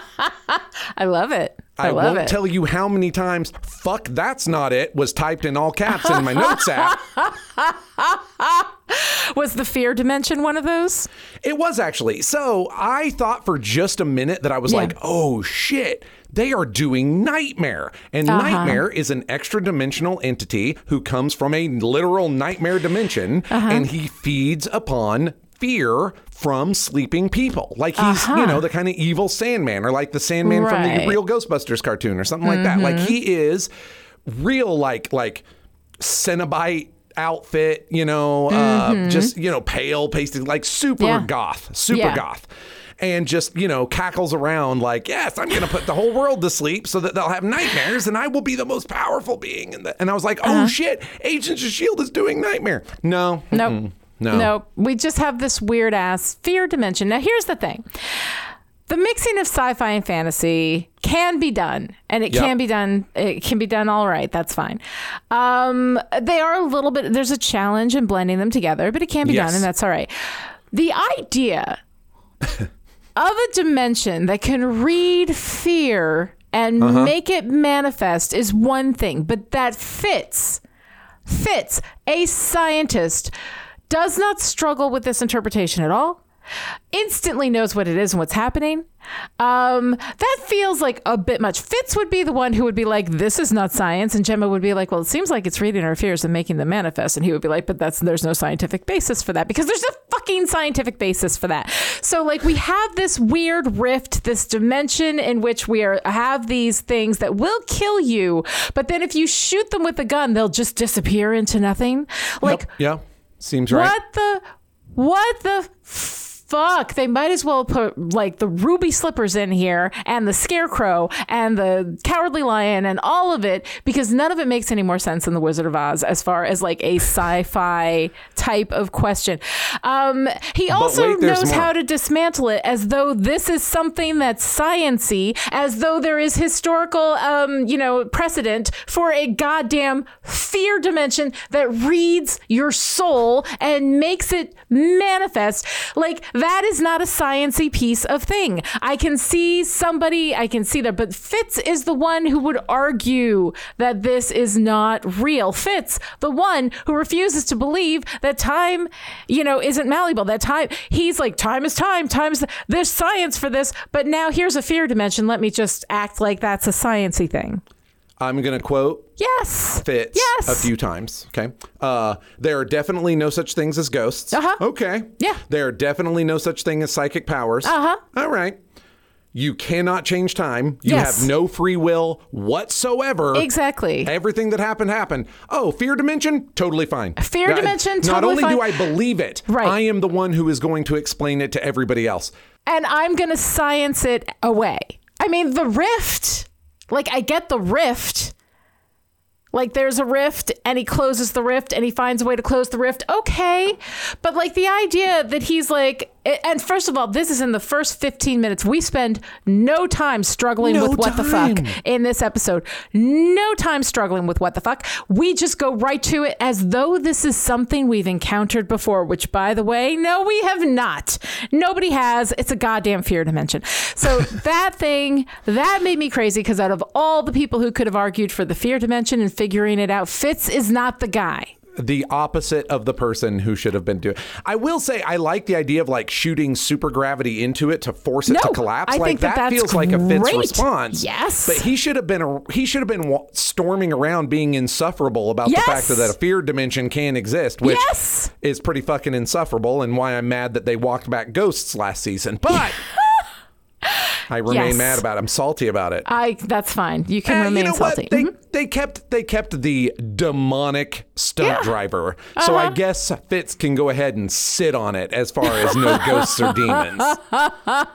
I love it. I, I, won't it. tell you how many times "fuck that's not it" was typed in all caps in my notes app. Was the fear dimension one of those? It was actually. So I thought for just a minute that I was Yeah. like, "Oh shit." They are doing Nightmare. And Uh-huh. Nightmare is an extra dimensional entity who comes from a literal nightmare dimension Uh-huh. and he feeds upon fear from sleeping people. Like he's, you know, the kind of evil Sandman or like the Sandman from the Uh-huh. Real Ghostbusters cartoon or something like that. Like he is real like like Cenobite outfit, you know, uh, just, you know, pale, pasty, like super Mm-hmm. Yeah. goth, super Yeah. goth. And just, you know, cackles around like, yes, I'm going to put the whole world to sleep so that they'll have nightmares and I will be the most powerful being. in the And I was like, Uh-huh. oh shit, Agents of S.H.I.E.L.D. is doing Nightmare. No. Nope. mm-mm, No. No, we just have this weird ass fear dimension. Now, here's the thing the mixing of sci fi and fantasy can be done, and it Yep. can be done. It can be done all right. That's fine. Um, they are a little bit, there's a challenge in blending them together, but it can be Yes. done, and that's all right. The idea of a dimension that can read fear and Uh-huh. make it manifest is one thing, but that fits fits a scientist does not struggle with this interpretation at all instantly knows what it is and what's happening. Um, that feels like a bit much. Fitz would be the one who would be like this is not science. And Jemma would be like well it seems like it's reading our fears and making them manifest. And he would be like but that's there's no scientific basis for that because there's a fucking scientific basis for that. So like we have this weird rift this dimension in which we are have these things that will kill you but then if you shoot them with a gun they'll just disappear into nothing. Like Yep. Yeah. Seems right. what the what the fuck? They might as well put like the ruby slippers in here and the scarecrow and the cowardly lion and all of it because none of it makes any more sense than the Wizard of Oz as far as like a sci-fi type of question. Um, he also wait, knows more. how to dismantle it as though this is something that's sciency, as though there is historical, um, you know, precedent for a goddamn fear dimension that reads your soul and makes it manifest. Like that is not a sciency piece of thing. I can see somebody, I can see that, but Fitz is the one who would argue that this is not real. Fitz, the one who refuses to believe that time, you know, isn't malleable. That time, he's like, time is time. Time is there's science for this, but now here's a fear dimension. Let me just act like that's a sciency thing. I'm going to quote Yes. Fitz Yes. a few times. Okay. Uh, there are definitely no such things as ghosts. Uh-huh. Okay. Yeah. There are definitely no such thing as psychic powers. Uh-huh. All right. You cannot change time. You Yes. have no free will whatsoever. Exactly. Everything that happened happened. Oh, fear dimension? Totally fine. Fear dimension, Not only fine. do I believe it, Right. I am the one who is going to explain it to everybody else. and I'm going to science it away. I mean, the rift, like, I get the rift. Like, there's a rift and he closes the rift and he finds a way to close the rift. Okay. But, like, the idea that he's like, and first of all, this is in the first 15 minutes. We spend no time struggling No with what the fuck in this episode. No time struggling with what the fuck. We just go right to it as though this is something we've encountered before, which, by the way, no, we have not. Nobody has. It's a goddamn fear dimension. So that thing, that made me crazy because out of all the people who could have argued for the fear dimension and figuring it out, Fitz is not the guy. The opposite of the person who should have been doing. I will say I like the idea of like shooting super gravity into it to force it to No, collapse. I like think that that's feels like a Fitz response. Yes. but he should have been a, he should have been storming around being insufferable about Yes. the fact that, that a fear dimension can exist, which Yes. is pretty fucking insufferable, and why I'm mad that they walked back ghosts last season. But I remain Yes. mad about it. I'm salty about it. I that's fine. You can Eh, remain you know salty. what? They Mhm. they kept they kept the demonic stunt Yeah. driver. So I guess Fitz can go ahead and sit on it as far as no ghosts or demons.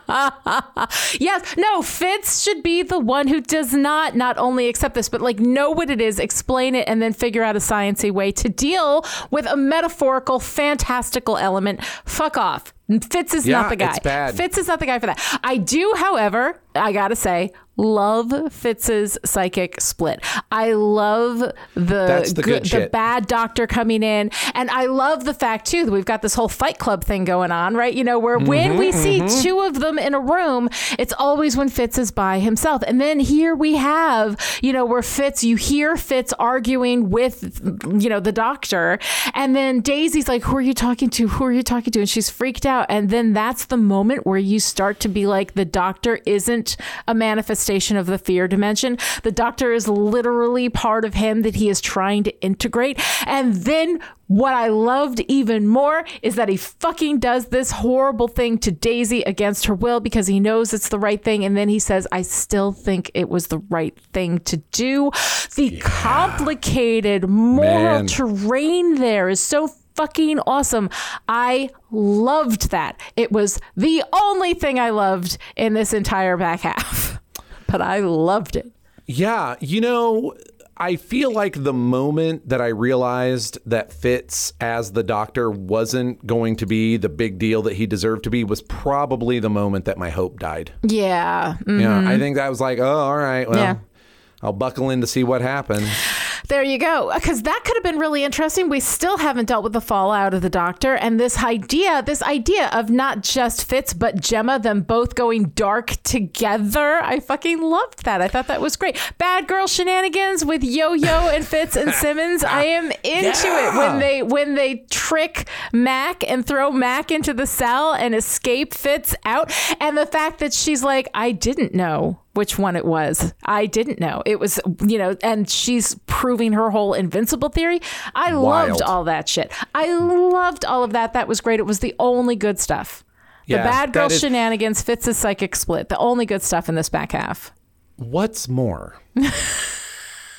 Yes, no, Fitz should be the one who does not not only accept this, but like know what it is, explain it, and then figure out a sciencey way to deal with a metaphorical, fantastical element. Fuck off. Fitz is Yeah, not the guy. it's bad. Fitz is not the guy for that. I do, however, I gotta say, love Fitz's psychic split. I love the the good the bad doctor coming in, and I love the fact too that we've got this whole Fight Club thing going on, right? You know, where mm-hmm, when we see mm-hmm. two of them in a room, it's always when Fitz is by himself, and then here we have, you know, where Fitz, you hear Fitz arguing with, you know, the doctor, and then Daisy's like, "Who are you talking to? Who are you talking to?" And she's freaked out, and then that's the moment where you start to be like, the doctor isn't a manifestation of the fear dimension. The doctor is literally part of him that he is trying to integrate. And then what I loved even more is that he fucking does this horrible thing to Daisy against her will because he knows it's the right thing. And then he says, I still think it was the right thing to do. The complicated moral Man. terrain there is so fucking awesome. I loved that. It was the only thing I loved in this entire back half, but I loved it. Yeah, you know, I feel like the moment that I realized that Fitz as the doctor wasn't going to be the big deal that he deserved to be was probably the moment that my hope died. Yeah. mm. Yeah, I think that was like, oh, all right, well, Yeah. I'll buckle in to see what happens. There you go. Because that could have been really interesting. We still haven't dealt with the fallout of the doctor and this idea, this idea of not just Fitz, but Jemma, them both going dark together. I fucking loved that. I thought that was great. Bad girl shenanigans with Yo Yo and Fitz and Simmons. I am into it when they when they trick Mack and throw Mack into the cell and escape Fitz out. And the fact that she's like, I didn't know which one it was. I didn't know. It was, you know, and she's proving her whole invincible theory. I Wild. loved all that shit. I loved all of that. That was great. It was the only good stuff. The bad girl is- shenanigans, Fitz's psychic split. The only good stuff in this back half. What's more,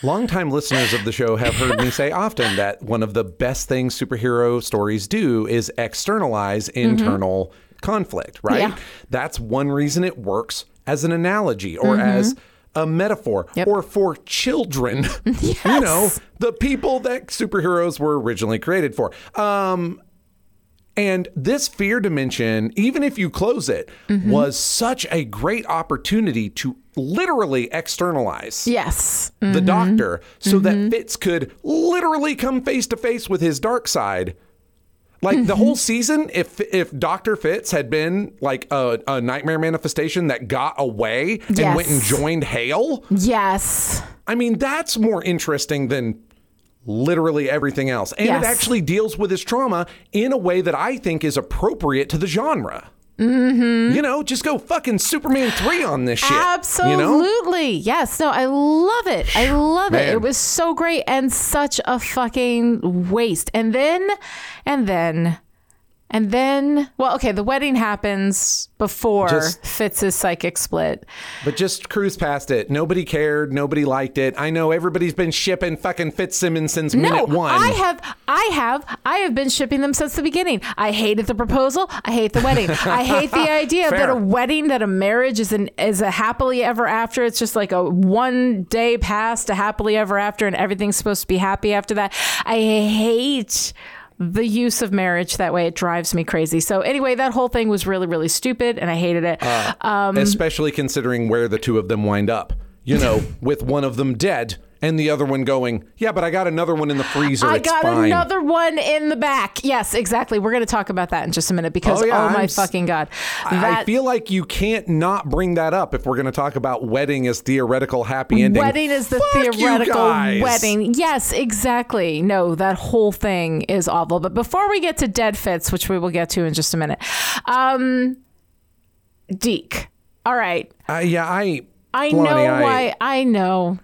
longtime listeners of the show have heard me say often that one of the best things superhero stories do is externalize mm-hmm. internal conflict, right? Yeah. That's one reason it works as an analogy or mm-hmm. as a metaphor Yep. or for children. You know, the people that superheroes were originally created for. Um, and this fear dimension, even if you close it, mm-hmm. was such a great opportunity to literally externalize Yes. the mm-hmm. doctor so that Fitz could literally come face to face with his dark side. Like the whole mm-hmm. season, if if Doctor Fitz had been like a, a nightmare manifestation that got away and Yes. went and joined Hale, Yes. I mean that's more interesting than literally everything else. And Yes. it actually deals with his trauma in a way that I think is appropriate to the genre. Mm-hmm. You know, just go fucking Superman 3 on this shit. Absolutely. You know? Yes. No, I love it. I love it. It was so great and such a fucking waste. And then, and then, and then, well, okay, the wedding happens before Just- Fitz's psychic split. But just cruise past it. Nobody cared. Nobody liked it. I know everybody's been shipping fucking Fitzsimmons since No, minute one. I have, I have, I have been shipping them since the beginning. I hated the proposal. I hate the wedding. I hate the idea that a wedding, that a marriage is an is a happily ever after. It's just like a one day past to happily ever after, and everything's supposed to be happy after that. I hate the use of marriage that way. It drives me crazy. So anyway, that whole thing was really, really stupid, and I hated it. Uh, um, Especially considering where the two of them wind up. You know, with one of them dead and the other one going, yeah, but I got another one in the freezer. I it's got fine. another one in the back. Yes, exactly. We're going to talk about that in just a minute because Oh, oh, my I'm fucking god, I- I feel like you can't not bring that up if we're going to talk about wedding as theoretical happy ending. wedding is the Fuck theoretical wedding. Yes, exactly. No, that whole thing is awful. But before we get to dead Fitz, which we will get to in just a minute, um, Deke. All right, Uh, yeah, I. I Lonnie, know I- why. I know.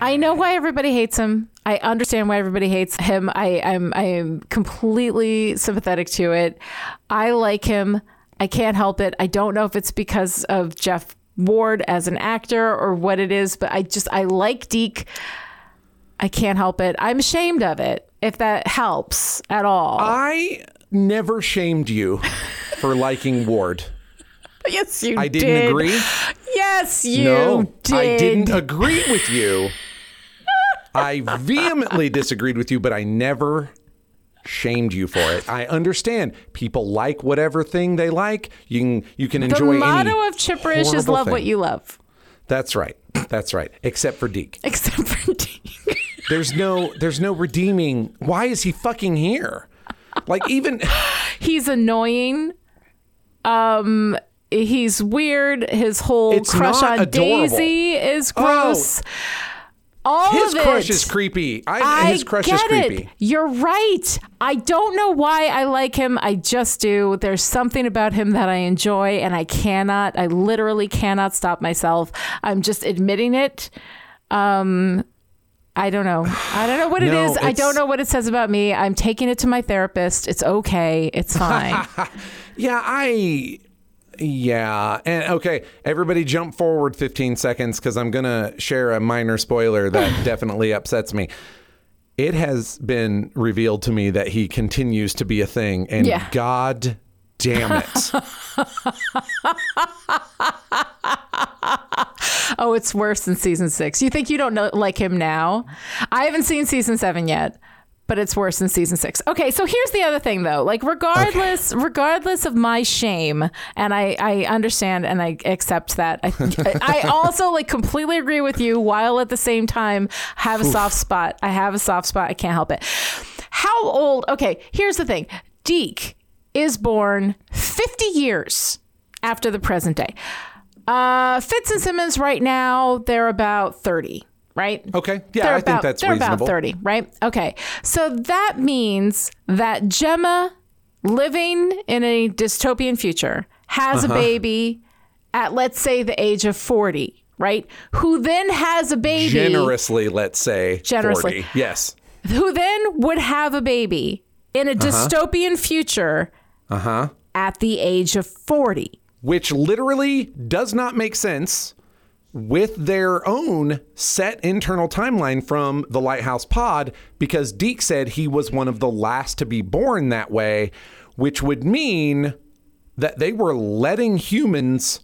I know why everybody hates him. I understand why everybody hates him. I, I'm I am completely sympathetic to it. I like him. I can't help it. I don't know if it's because of Jeff Ward as an actor or what it is, but I just I like Deke. I can't help it. I'm ashamed of it. If that helps at all. I never shamed you for liking Ward. yes, you I didn't did. agree. Yes, you did. no, did. I didn't agree with you. I vehemently disagreed with you, but I never shamed you for it. I understand people like whatever thing they like. You can you can enjoy. The motto of Chipperish is love thing. what you love. That's right. That's right. Except for Deke. Except for Deke. There's no there's no redeeming. Why is he fucking here? Like even He's annoying. Um he's weird. His whole It's crush on adorable. Daisy is Oh. All his of crush is creepy. I, I his crush get is creepy. it. You're right. I don't know why I like him. I just do. There's something about him that I enjoy, and I cannot. I literally cannot stop myself. I'm just admitting it. Um, I don't know. I don't know what it No, is. I don't know what it says about me. I'm taking it to my therapist. It's okay. It's fine. Yeah, I. Yeah. And okay, everybody jump forward 15 seconds because I'm going to share a minor spoiler that definitely upsets me. It has been revealed to me that he continues to be a thing. And Yeah. God damn it. oh, it's worse than season six. You think you don't know like him now? I haven't seen season seven yet. But it's worse than season six. Okay, so here's the other thing though. Like regardless, regardless of my shame, and I, I understand and I accept that. I, I also like completely agree with you while at the same time have a soft spot. I have a soft spot. I can't help it. How old? Okay, here's the thing. Deke is born 50 years after the present day. Uh, Fitz and Simmons right now, they're about 30, right? Okay. Yeah, they're I about, think that's they're reasonable. about 30, right? Okay. So that means that Jemma living in a dystopian future has Uh-huh. a baby at let's say the age of 40, right? Who then has a baby Generously, let's say. Generously. 40. Yes. who then would have a baby in a dystopian future Uh huh. at the age of 40. which literally does not make sense with their own set internal timeline from the Lighthouse Pod because Deke said he was one of the last to be born that way, which would mean that they were letting humans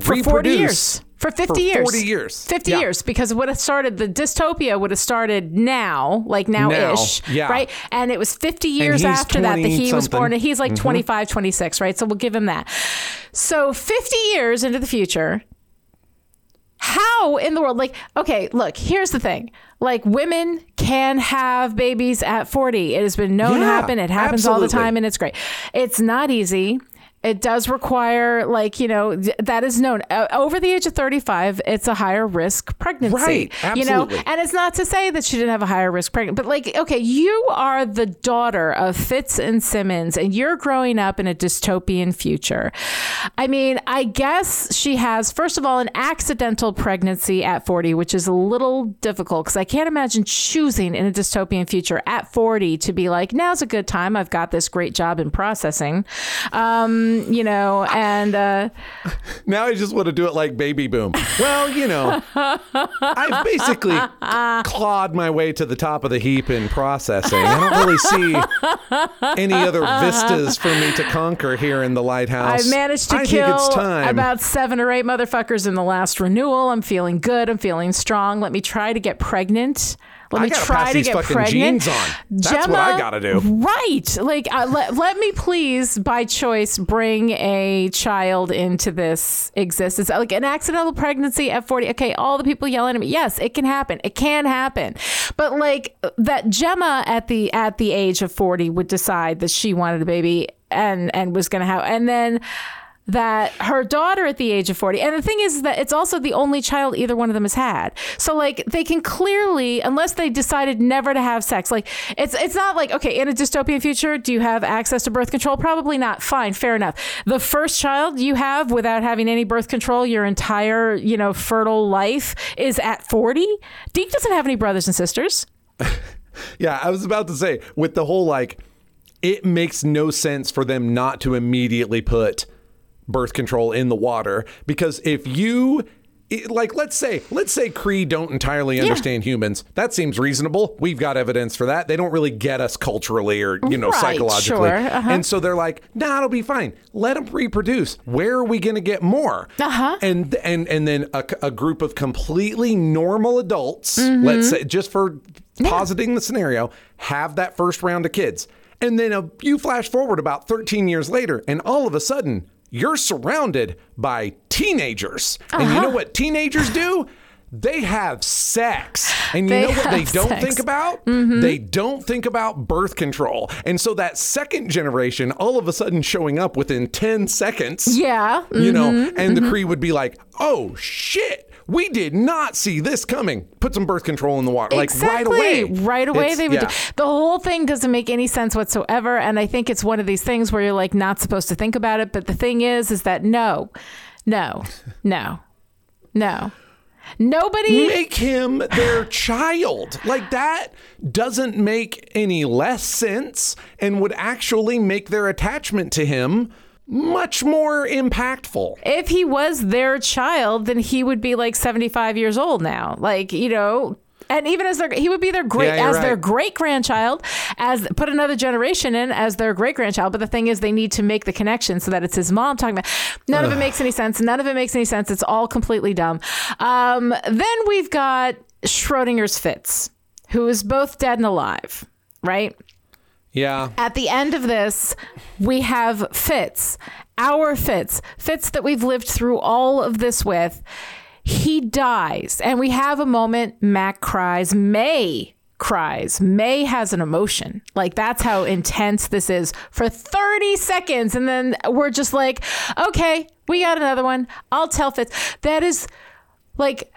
for 40 years. For 50 for years. 40 years. 50 Yeah. years because it would have started, the dystopia would have started now, like now ish. Yeah. Right. And it was 50 years after that that 20 he was born. And he's Mm-hmm. like 25, 26, right? So we'll give him that. So 50 years into the future, how in the world like okay look here's the thing. Like women can have babies at 40 it has been known to happen. It happens all the time and it's great. It's not easy it does require like you know th- that is known. Uh, over the age of 35 it's a higher risk pregnancy. Right, you know? absolutely. and it's not to say that she didn't have a higher risk pregnancy, but like okay you are the daughter of fitz and simmons and you're growing up in a dystopian future. I mean i guess she has first of all an accidental pregnancy at 40 which is a little difficult because i can't imagine choosing in a dystopian future at 40 to be like now's a good time. I've got this great job in processing. Um you know and uh Now I just want to do it like Baby Boom. Well, you know, I've basically clawed my way to the top of the heap in processing. I don't really see any other vistas for me to conquer here in the lighthouse. I've managed to I kill about seven or eight motherfuckers in the last renewal. I'm feeling good. I'm feeling strong. Let me try to get pregnant. Let I me try to get pregnant. genes on. That's what I gotta do. Right. Like, uh, let, let me please, by choice, bring a child into this existence. Like an accidental pregnancy at 40. Okay, all the people yelling at me. Yes, it can happen. It can happen. But like that Jemma at the at the age of 40 would decide that she wanted a baby and and was going to have and then that her daughter at the age of 40 and the thing is that it's also the only child either one of them has had. So like they can clearly unless they decided never to have sex like it's it's not like okay in a dystopian future do you have access to birth control? Probably not. Fine. Fair enough. The first child you have without having any birth control your entire you know fertile life is at 40 deke doesn't have any brothers and sisters. Yeah, I was about to say with the whole like, it makes no sense for them not to immediately put birth control in the water because if you like let's say let's say Kree don't entirely understand humans. That seems reasonable. We've got evidence for that. They don't really get us culturally or you know Right, psychologically. sure, uh-huh. And so they're like, "Nah, it'll be fine. Let them reproduce. Where are we going to get more?" Uh-huh. And and and then a, a group of completely normal adults, Mm-hmm. let's say just for positing the scenario, have that first round of kids. And then a, you flash forward about 13 years later, and all of a sudden, you're surrounded by teenagers. And Uh-huh. you know uh-huh. what teenagers do? They have sex. And you They know what they don't sex. think about? Mm-hmm. They don't think about birth control. And so that second generation, all of a sudden showing up within 10 seconds, Yeah. you know, mm-hmm. and the mm-hmm. Kree would be like, oh shit. We did not see this coming. Put some birth control in the water, like right away. Right away, It's- they would. yeah. Do, the whole thing doesn't make any sense whatsoever, and I think it's one of these things where you're like not supposed to think about it. But the thing is, is that no, no, no, no, nobody. make him their child. Like that doesn't make any less sense and would actually make their attachment to him much more impactful. If he was their child, then he would be like 75 years old now. Like you know. And even as their, he would be their great Yeah, as their great grandchild, as put another generation in as their great grandchild. But the thing is, they need to make the connection so that it's his mom talking about. None of it makes any sense. None of it makes any sense. It's all completely dumb. Um, then we've got Schrodinger's Fitz, who is both dead and alive, right? Yeah. At the end of this, we have Fitz, our Fitz, Fitz that we've lived through all of this with. He dies, and we have a moment. Mack cries. May cries. May has an emotion. Like that's how intense this is for 30 seconds. And then we're just like, okay, we got another one. I'll tell Fitz. That is like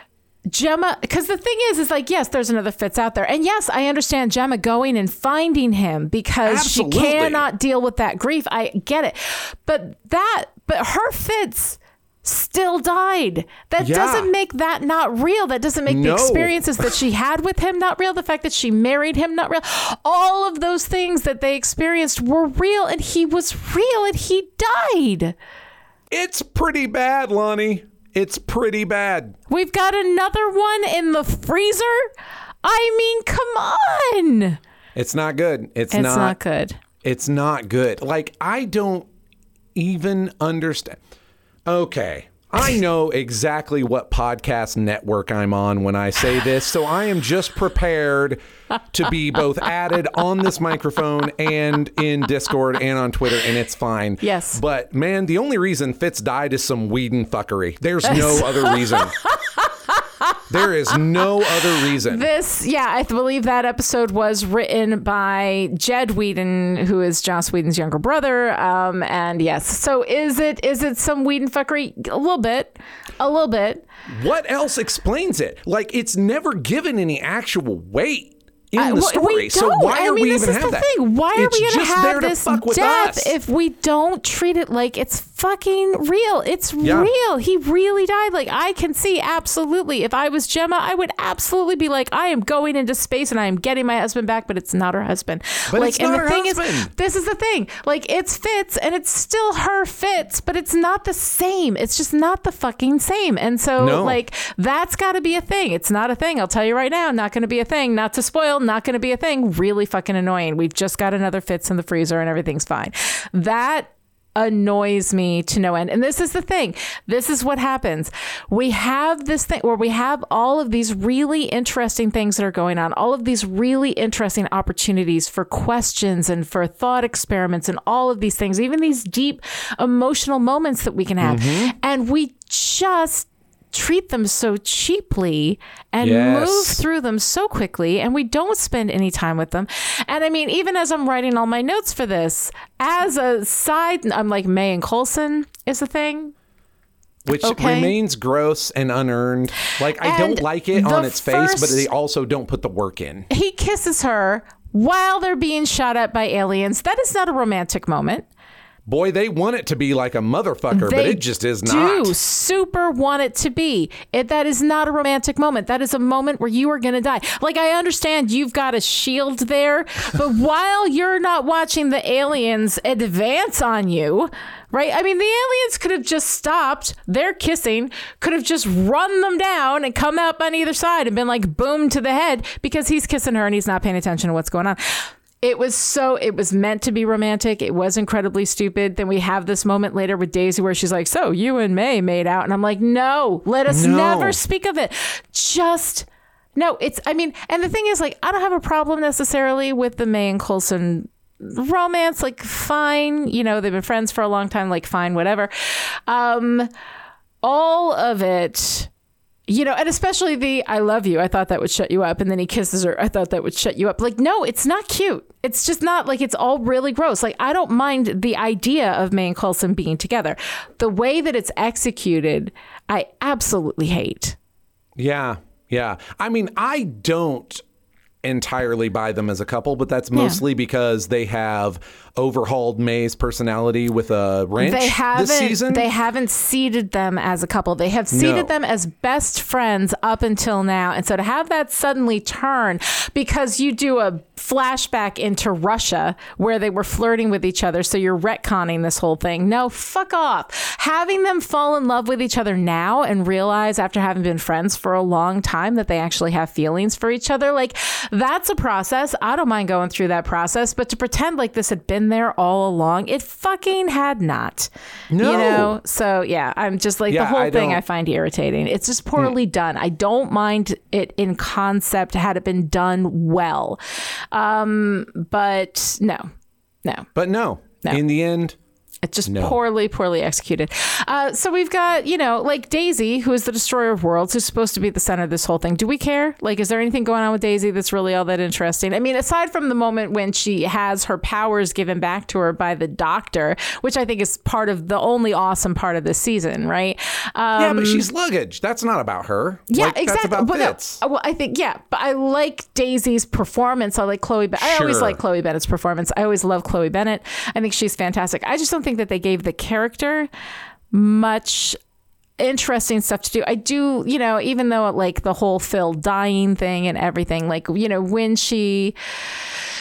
Jemma, because the thing is, is like, yes, there's another Fitz out there. And yes, I understand Jemma going and finding him because Absolutely. she cannot deal with that grief. I get it. But that, but her Fitz still died. That Yeah. doesn't make that not real. That doesn't make No. the experiences that she had with him not real. The fact that she married him not real. All of those things that they experienced were real and he was real and he died. It's pretty bad, Lonnie. It's pretty bad. We've got another one in the freezer. I mean, come on. It's not good. It's, It's not, not, good. It's not good. Like I don't even understand. Okay. I know exactly what podcast network I'm on when I say this, so I am just prepared to be both added on this microphone and in Discord and on Twitter, and it's fine. Yes. But man, the only reason Fitz died is some Whedon fuckery. There's no other reason. There is no other reason. This, yeah, I believe that episode was written by Jed Whedon, who is Joss Whedon's younger brother. Um, and yes, so is it is it some Whedon fuckery? A little bit, a little bit. What else explains it? Like it's never given any actual weight in I- the story. We so don't. why I are mean, we this even is have the that? thing. Why are It's we going to have this death us. if we don't treat it like it's fucking real? It's Yeah. real. He really died. Like I can see absolutely. If I was Jemma, I would absolutely be like, I am going into space and I am getting my husband back, but it's not her husband. But like, it's and the thing is, husband. this is the thing. Like it's Fitz and it's still her Fitz, but it's not the same. It's just not the fucking same. And so No. like that's got to be a thing. It's not a thing. I'll tell you right now, not going to be a thing. Not to spoil, not going to be a thing. Really fucking annoying. We've just got another Fitz in the freezer and everything's fine. That annoys me to no end. And this is the thing. This is what happens. We have this thing where we have all of these really interesting things that are going on, all of these really interesting opportunities for questions and for thought experiments and all of these things, even these deep emotional moments that we can have. Mm-hmm. And we just treat them so cheaply and Yes. move through them so quickly and we don't spend any time with them. And I mean, even as I'm writing all my notes for this, as a side, I'm like, May and Coulson is a thing. Which Okay. remains gross and unearned. Like I And don't like it on its face, but they also don't put the work in. He kisses her while they're being shot at by aliens. That is not a romantic moment. Boy, they want it to be like a motherfucker, but it just is do not. Do super want it to be. It, that is not a romantic moment. That is a moment where you are going to die. Like I understand you've got a shield there, but while you're not watching the aliens advance on you, right? I mean, the aliens could have just stopped. They're kissing, could have just run them down and come up on either side and been like boom to the head because he's kissing her and he's not paying attention to what's going on. It was so, it was meant to be romantic. It was incredibly stupid. Then we have this moment later with Daisy where she's like, So you and May made out. And I'm like, No, let us No. never speak of it. Just, no, it's, I mean, and the thing is, like, I don't have a problem necessarily with the May and Coulson romance. Like, fine. You know, they've been friends for a long time. Like, fine, whatever. Um, all of it you know, and especially the I love you. I thought that would shut you up. And then he kisses her. I thought that would shut you up. Like, no, it's not cute. It's just not like it's all really gross. Like, I don't mind the idea of May and Coulson being together. The way that it's executed, I absolutely hate. Yeah, yeah. I mean, I don't entirely buy them as a couple, but that's mostly because they have overhauled May's personality with a wrench They haven't. this season. They haven't seeded them as a couple. They have seeded No. them as best friends up until now. And so to have that suddenly turn because you do a flashback into Russia where they were flirting with each other, so you're retconning this whole thing. No, fuck off. Having them fall in love with each other now and realize after having been friends for a long time that they actually have feelings for each other, like that's a process. I don't mind going through that process, but to pretend like this had been there all along, it fucking had not. No. You know? So yeah, I'm just like the whole I thing don't- I find irritating. It's just poorly done. I don't mind it in concept had it been done well. Um, but no. No. but no, No. in the end, It's just poorly, poorly executed. Uh, so we've got, you know, like Daisy, who is the destroyer of worlds, who's supposed to be at the center of this whole thing. Do we care? Like, is there anything going on with Daisy that's really all that interesting? I mean, aside from the moment when she has her powers given back to her by the doctor, which I think is part of the only awesome part of this season, right? Um, yeah, but she's luggage. That's not about her. yeah, Like, exactly. That's about but no, well, I think yeah, but I like Daisy's performance. I like Chloe. Ben- I always like Chloe Bennet's performance. I always love Chloe Bennet. I think she's fantastic. I just don't think that they gave the character much interesting stuff to do. I do, you know, even though like the whole Phil dying thing and everything, like, you know, when she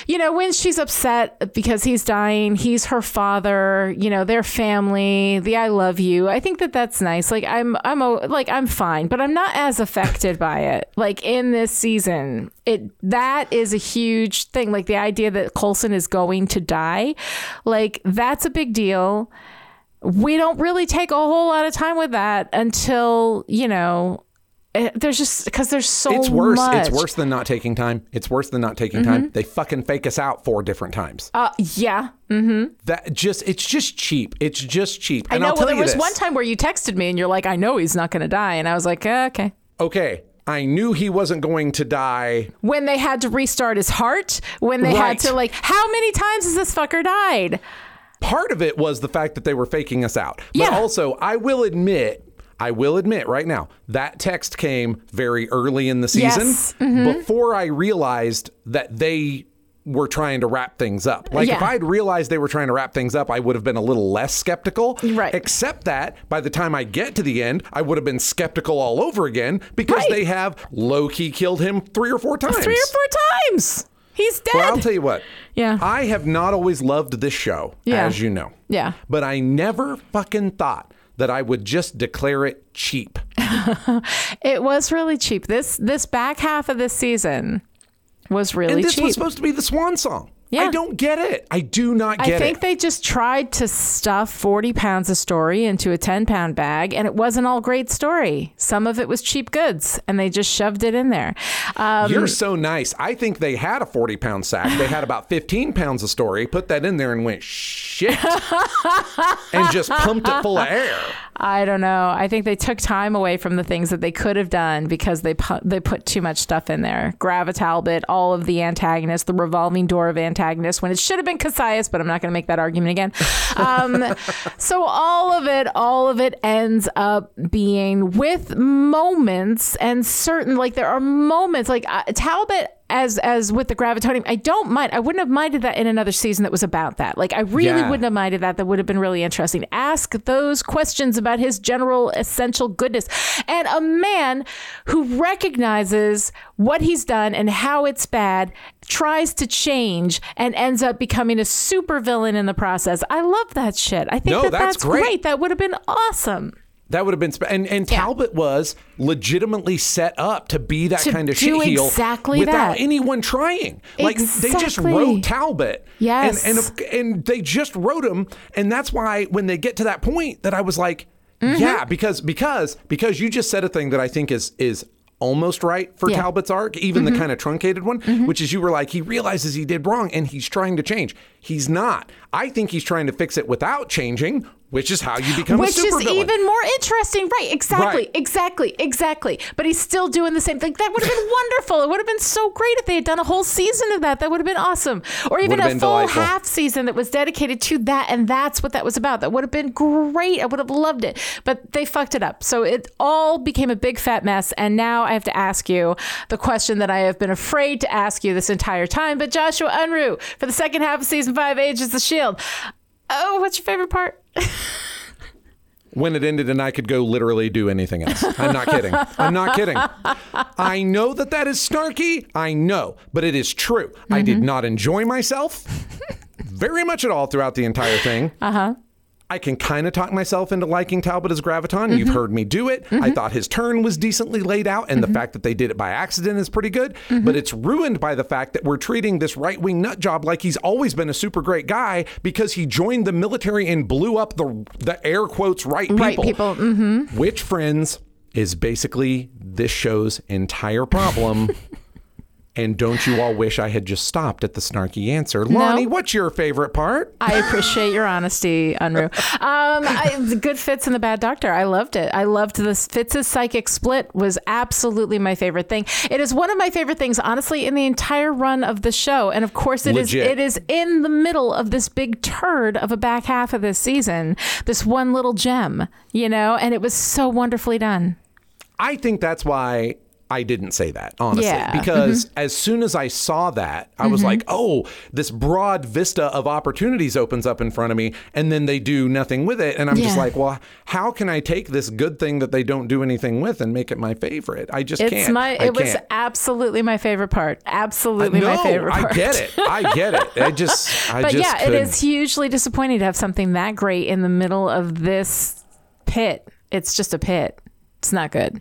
you know, when she's upset because he's dying, he's her father, you know, their family, the I love you. I think that that's nice. Like I'm I'm a, like I'm fine, but I'm not as affected by it. Like in this season, it that is a huge thing. Like the idea that Coulson is going to die, like that's a big deal. We don't really take a whole lot of time with that until, you know, eh, there's just because there's so It's worse. much. It's worse than not taking time. It's worse than not taking Mm-hmm. time. They fucking fake us out four different times. Uh, yeah. that just it's just cheap. It's just cheap. I And know. I'll Well, tell there you was this. one time where you texted me and you're like, "I know he's not going to die," and I was like, uh, "Okay." Okay, I knew he wasn't going to die. When they had to restart his heart, when they Right. had to like, how many times has this fucker died? Part of it was the fact that they were faking us out. But Yeah. also, I will admit, I will admit right now, that text came very early in the season Yes. Mm-hmm. before I realized that they were trying to wrap things up. Like if I'd realized they were trying to wrap things up, I would have been a little less skeptical. Right. Except that by the time I get to the end, I would have been skeptical all over again because Right. they have low key killed him three or four times. Three or four times. He's dead. Well, I'll tell you what. Yeah. I have not always loved this show, Yeah. as you know. Yeah. But I never fucking thought that I would just declare it cheap. it was really cheap. This this back half of this season was really cheap. And this cheap. was supposed to be the swan song. Yeah. I don't get it. I do not get it. I think it. they just tried to stuff 40 pounds of story into a 10 pound bag, and it wasn't all great story. Some of it was cheap goods, and they just shoved it in there. Um, You're so nice. I think they had a 40 pound sack. They had about 15 pounds of story, put that in there and went, shit. and just pumped it full of air. I don't know. I think they took time away from the things that they could have done because they put, they put too much stuff in there. Grava all of the antagonists, the revolving door of antagonists, when it should have been Kasius, but I'm not going to make that argument again. Um, so all of it, all of it ends up being with moments and certain, like there are moments, like uh, Talbot as as with the gravitonium, I don't mind. I wouldn't have minded that in another season that was about that. Like I really Yeah. wouldn't have minded that. That would have been really interesting. Ask those questions about his general essential goodness. And a man who recognizes what he's done and how it's bad, tries to change and ends up becoming a super villain in the process. I love that shit. I think No, that that's that's, great. great. That would have been awesome. That would have been, sp- and and Yeah. Talbot was legitimately set up to be that To kind of shit heel exactly without that. anyone trying. Like they just wrote Talbot, Yes. and and and they just wrote him, and that's why when they get to that point, that I was like, Mm-hmm. yeah, because because because you just said a thing that I think is is almost right for Yeah. Mm-hmm. Talbot's arc, even the kind of truncated one, which is you were like, he realizes he did wrong and he's trying to change. He's not. I think he's trying to fix it without changing, which is how you become Which is supervillain. even more interesting. Right, exactly, Right. exactly, exactly. But he's still doing the same thing. That would have been wonderful. It would have been so great if they had done a whole season of that. That would have been awesome. Or even a full delightful. half season that was dedicated to that, and that's what that was about. That would have been great. I would have loved it. But they fucked it up. So it all became a big fat mess. And now I have to ask you the question that I have been afraid to ask you this entire time. But Joshua Unruh, for the second half of season five, Age is the Shield. Oh, what's your favorite part? when it ended and I could go literally do anything else. I'm not kidding. I'm not kidding. I know that that is snarky. I know, but it is true. I did not enjoy myself very much at all throughout the entire thing. Uh huh. I can kind of talk myself into liking Talbot as Graviton. You've mm-hmm. heard me do it. I mm-hmm. thought his turn was decently laid out, and the mm-hmm. fact that they did it by accident is pretty good. But it's ruined by the fact that we're treating this right wing nut job like he's always been a super great guy because he joined the military and blew up the the air quotes right people. Right people. hmm Which friends is basically this show's entire problem. and don't you all wish I had just stopped at the snarky answer? Lonnie, what's your favorite part? I appreciate your honesty, Unruh. Um, I, the good Fitz and the bad doctor. I loved it. I loved this. Fitz's psychic split was absolutely my favorite thing. It is one of my favorite things, honestly, in the entire run of the show. And of course, it is. Legit. It is in the middle of this big turd of a back half of this season. This one little gem, you know, and it was so wonderfully done. I think that's why I didn't say that, honestly. Yeah. Mm-hmm. Because as soon as I saw that, I was like, oh, this broad vista of opportunities opens up in front of me. And then they do nothing with it. And I'm just like, well, how can I take this good thing that they don't do anything with and make it my favorite? I just It's can't. my. It was can't. absolutely my favorite part. Absolutely no, my favorite part. I get it. I get it. I just, I but just yeah, couldn't. it is hugely disappointing to have something that great in the middle of this pit. It's just a pit. It's not good.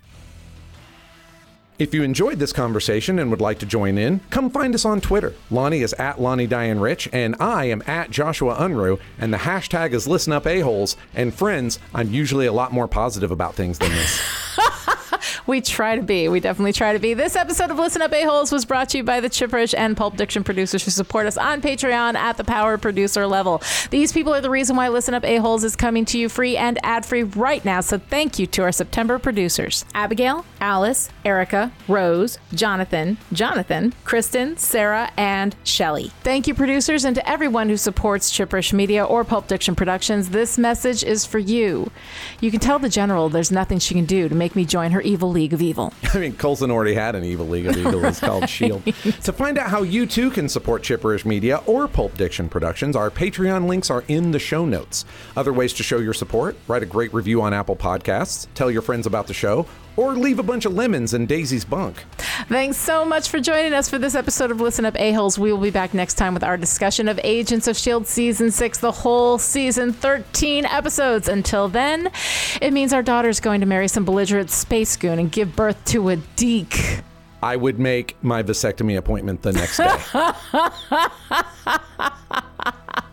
If you enjoyed this conversation and would like to join in, come find us on Twitter. Lonnie is at Lonnie Diane Rich, and I am at Joshua Unruh, and the hashtag is Listen Up A-Holes. And friends, I'm usually a lot more positive about things than this. We try to be. We definitely try to be. This episode of Listen Up A-Holes was brought to you by the Chipperish and Pulp Diction producers who support us on Patreon at the power producer level. These people are the reason why Listen Up A-Holes is coming to you free and ad-free right now. So thank you to our September producers. Abigail, Alice, Erica, Rose, Jonathan, Jonathan, Kristen, Sarah, and Shelly. Thank you, producers, and to everyone who supports Chipperish Media or Pulp Diction Productions. This message is for you. You can tell the general there's nothing she can do to make me join her evil league of evil. I mean, Coulson already had an evil League of evil. It's called Shield. To find out how you too can support Chipperish Media or Pulp Diction Productions, our Patreon links are in the show notes. Other ways to show your support: write a great review on Apple Podcasts, tell your friends about the show, or leave a bunch of lemons in Daisy's bunk. Thanks so much for joining us for this episode of Listen Up A-Holes. We will be back next time with our discussion of Agents of S.H.I.E.L.D. Season 6, the whole season, 13 episodes. Until then, it means our daughter's going to marry some belligerent space goon and give birth to a Deke. I would make my vasectomy appointment the next day.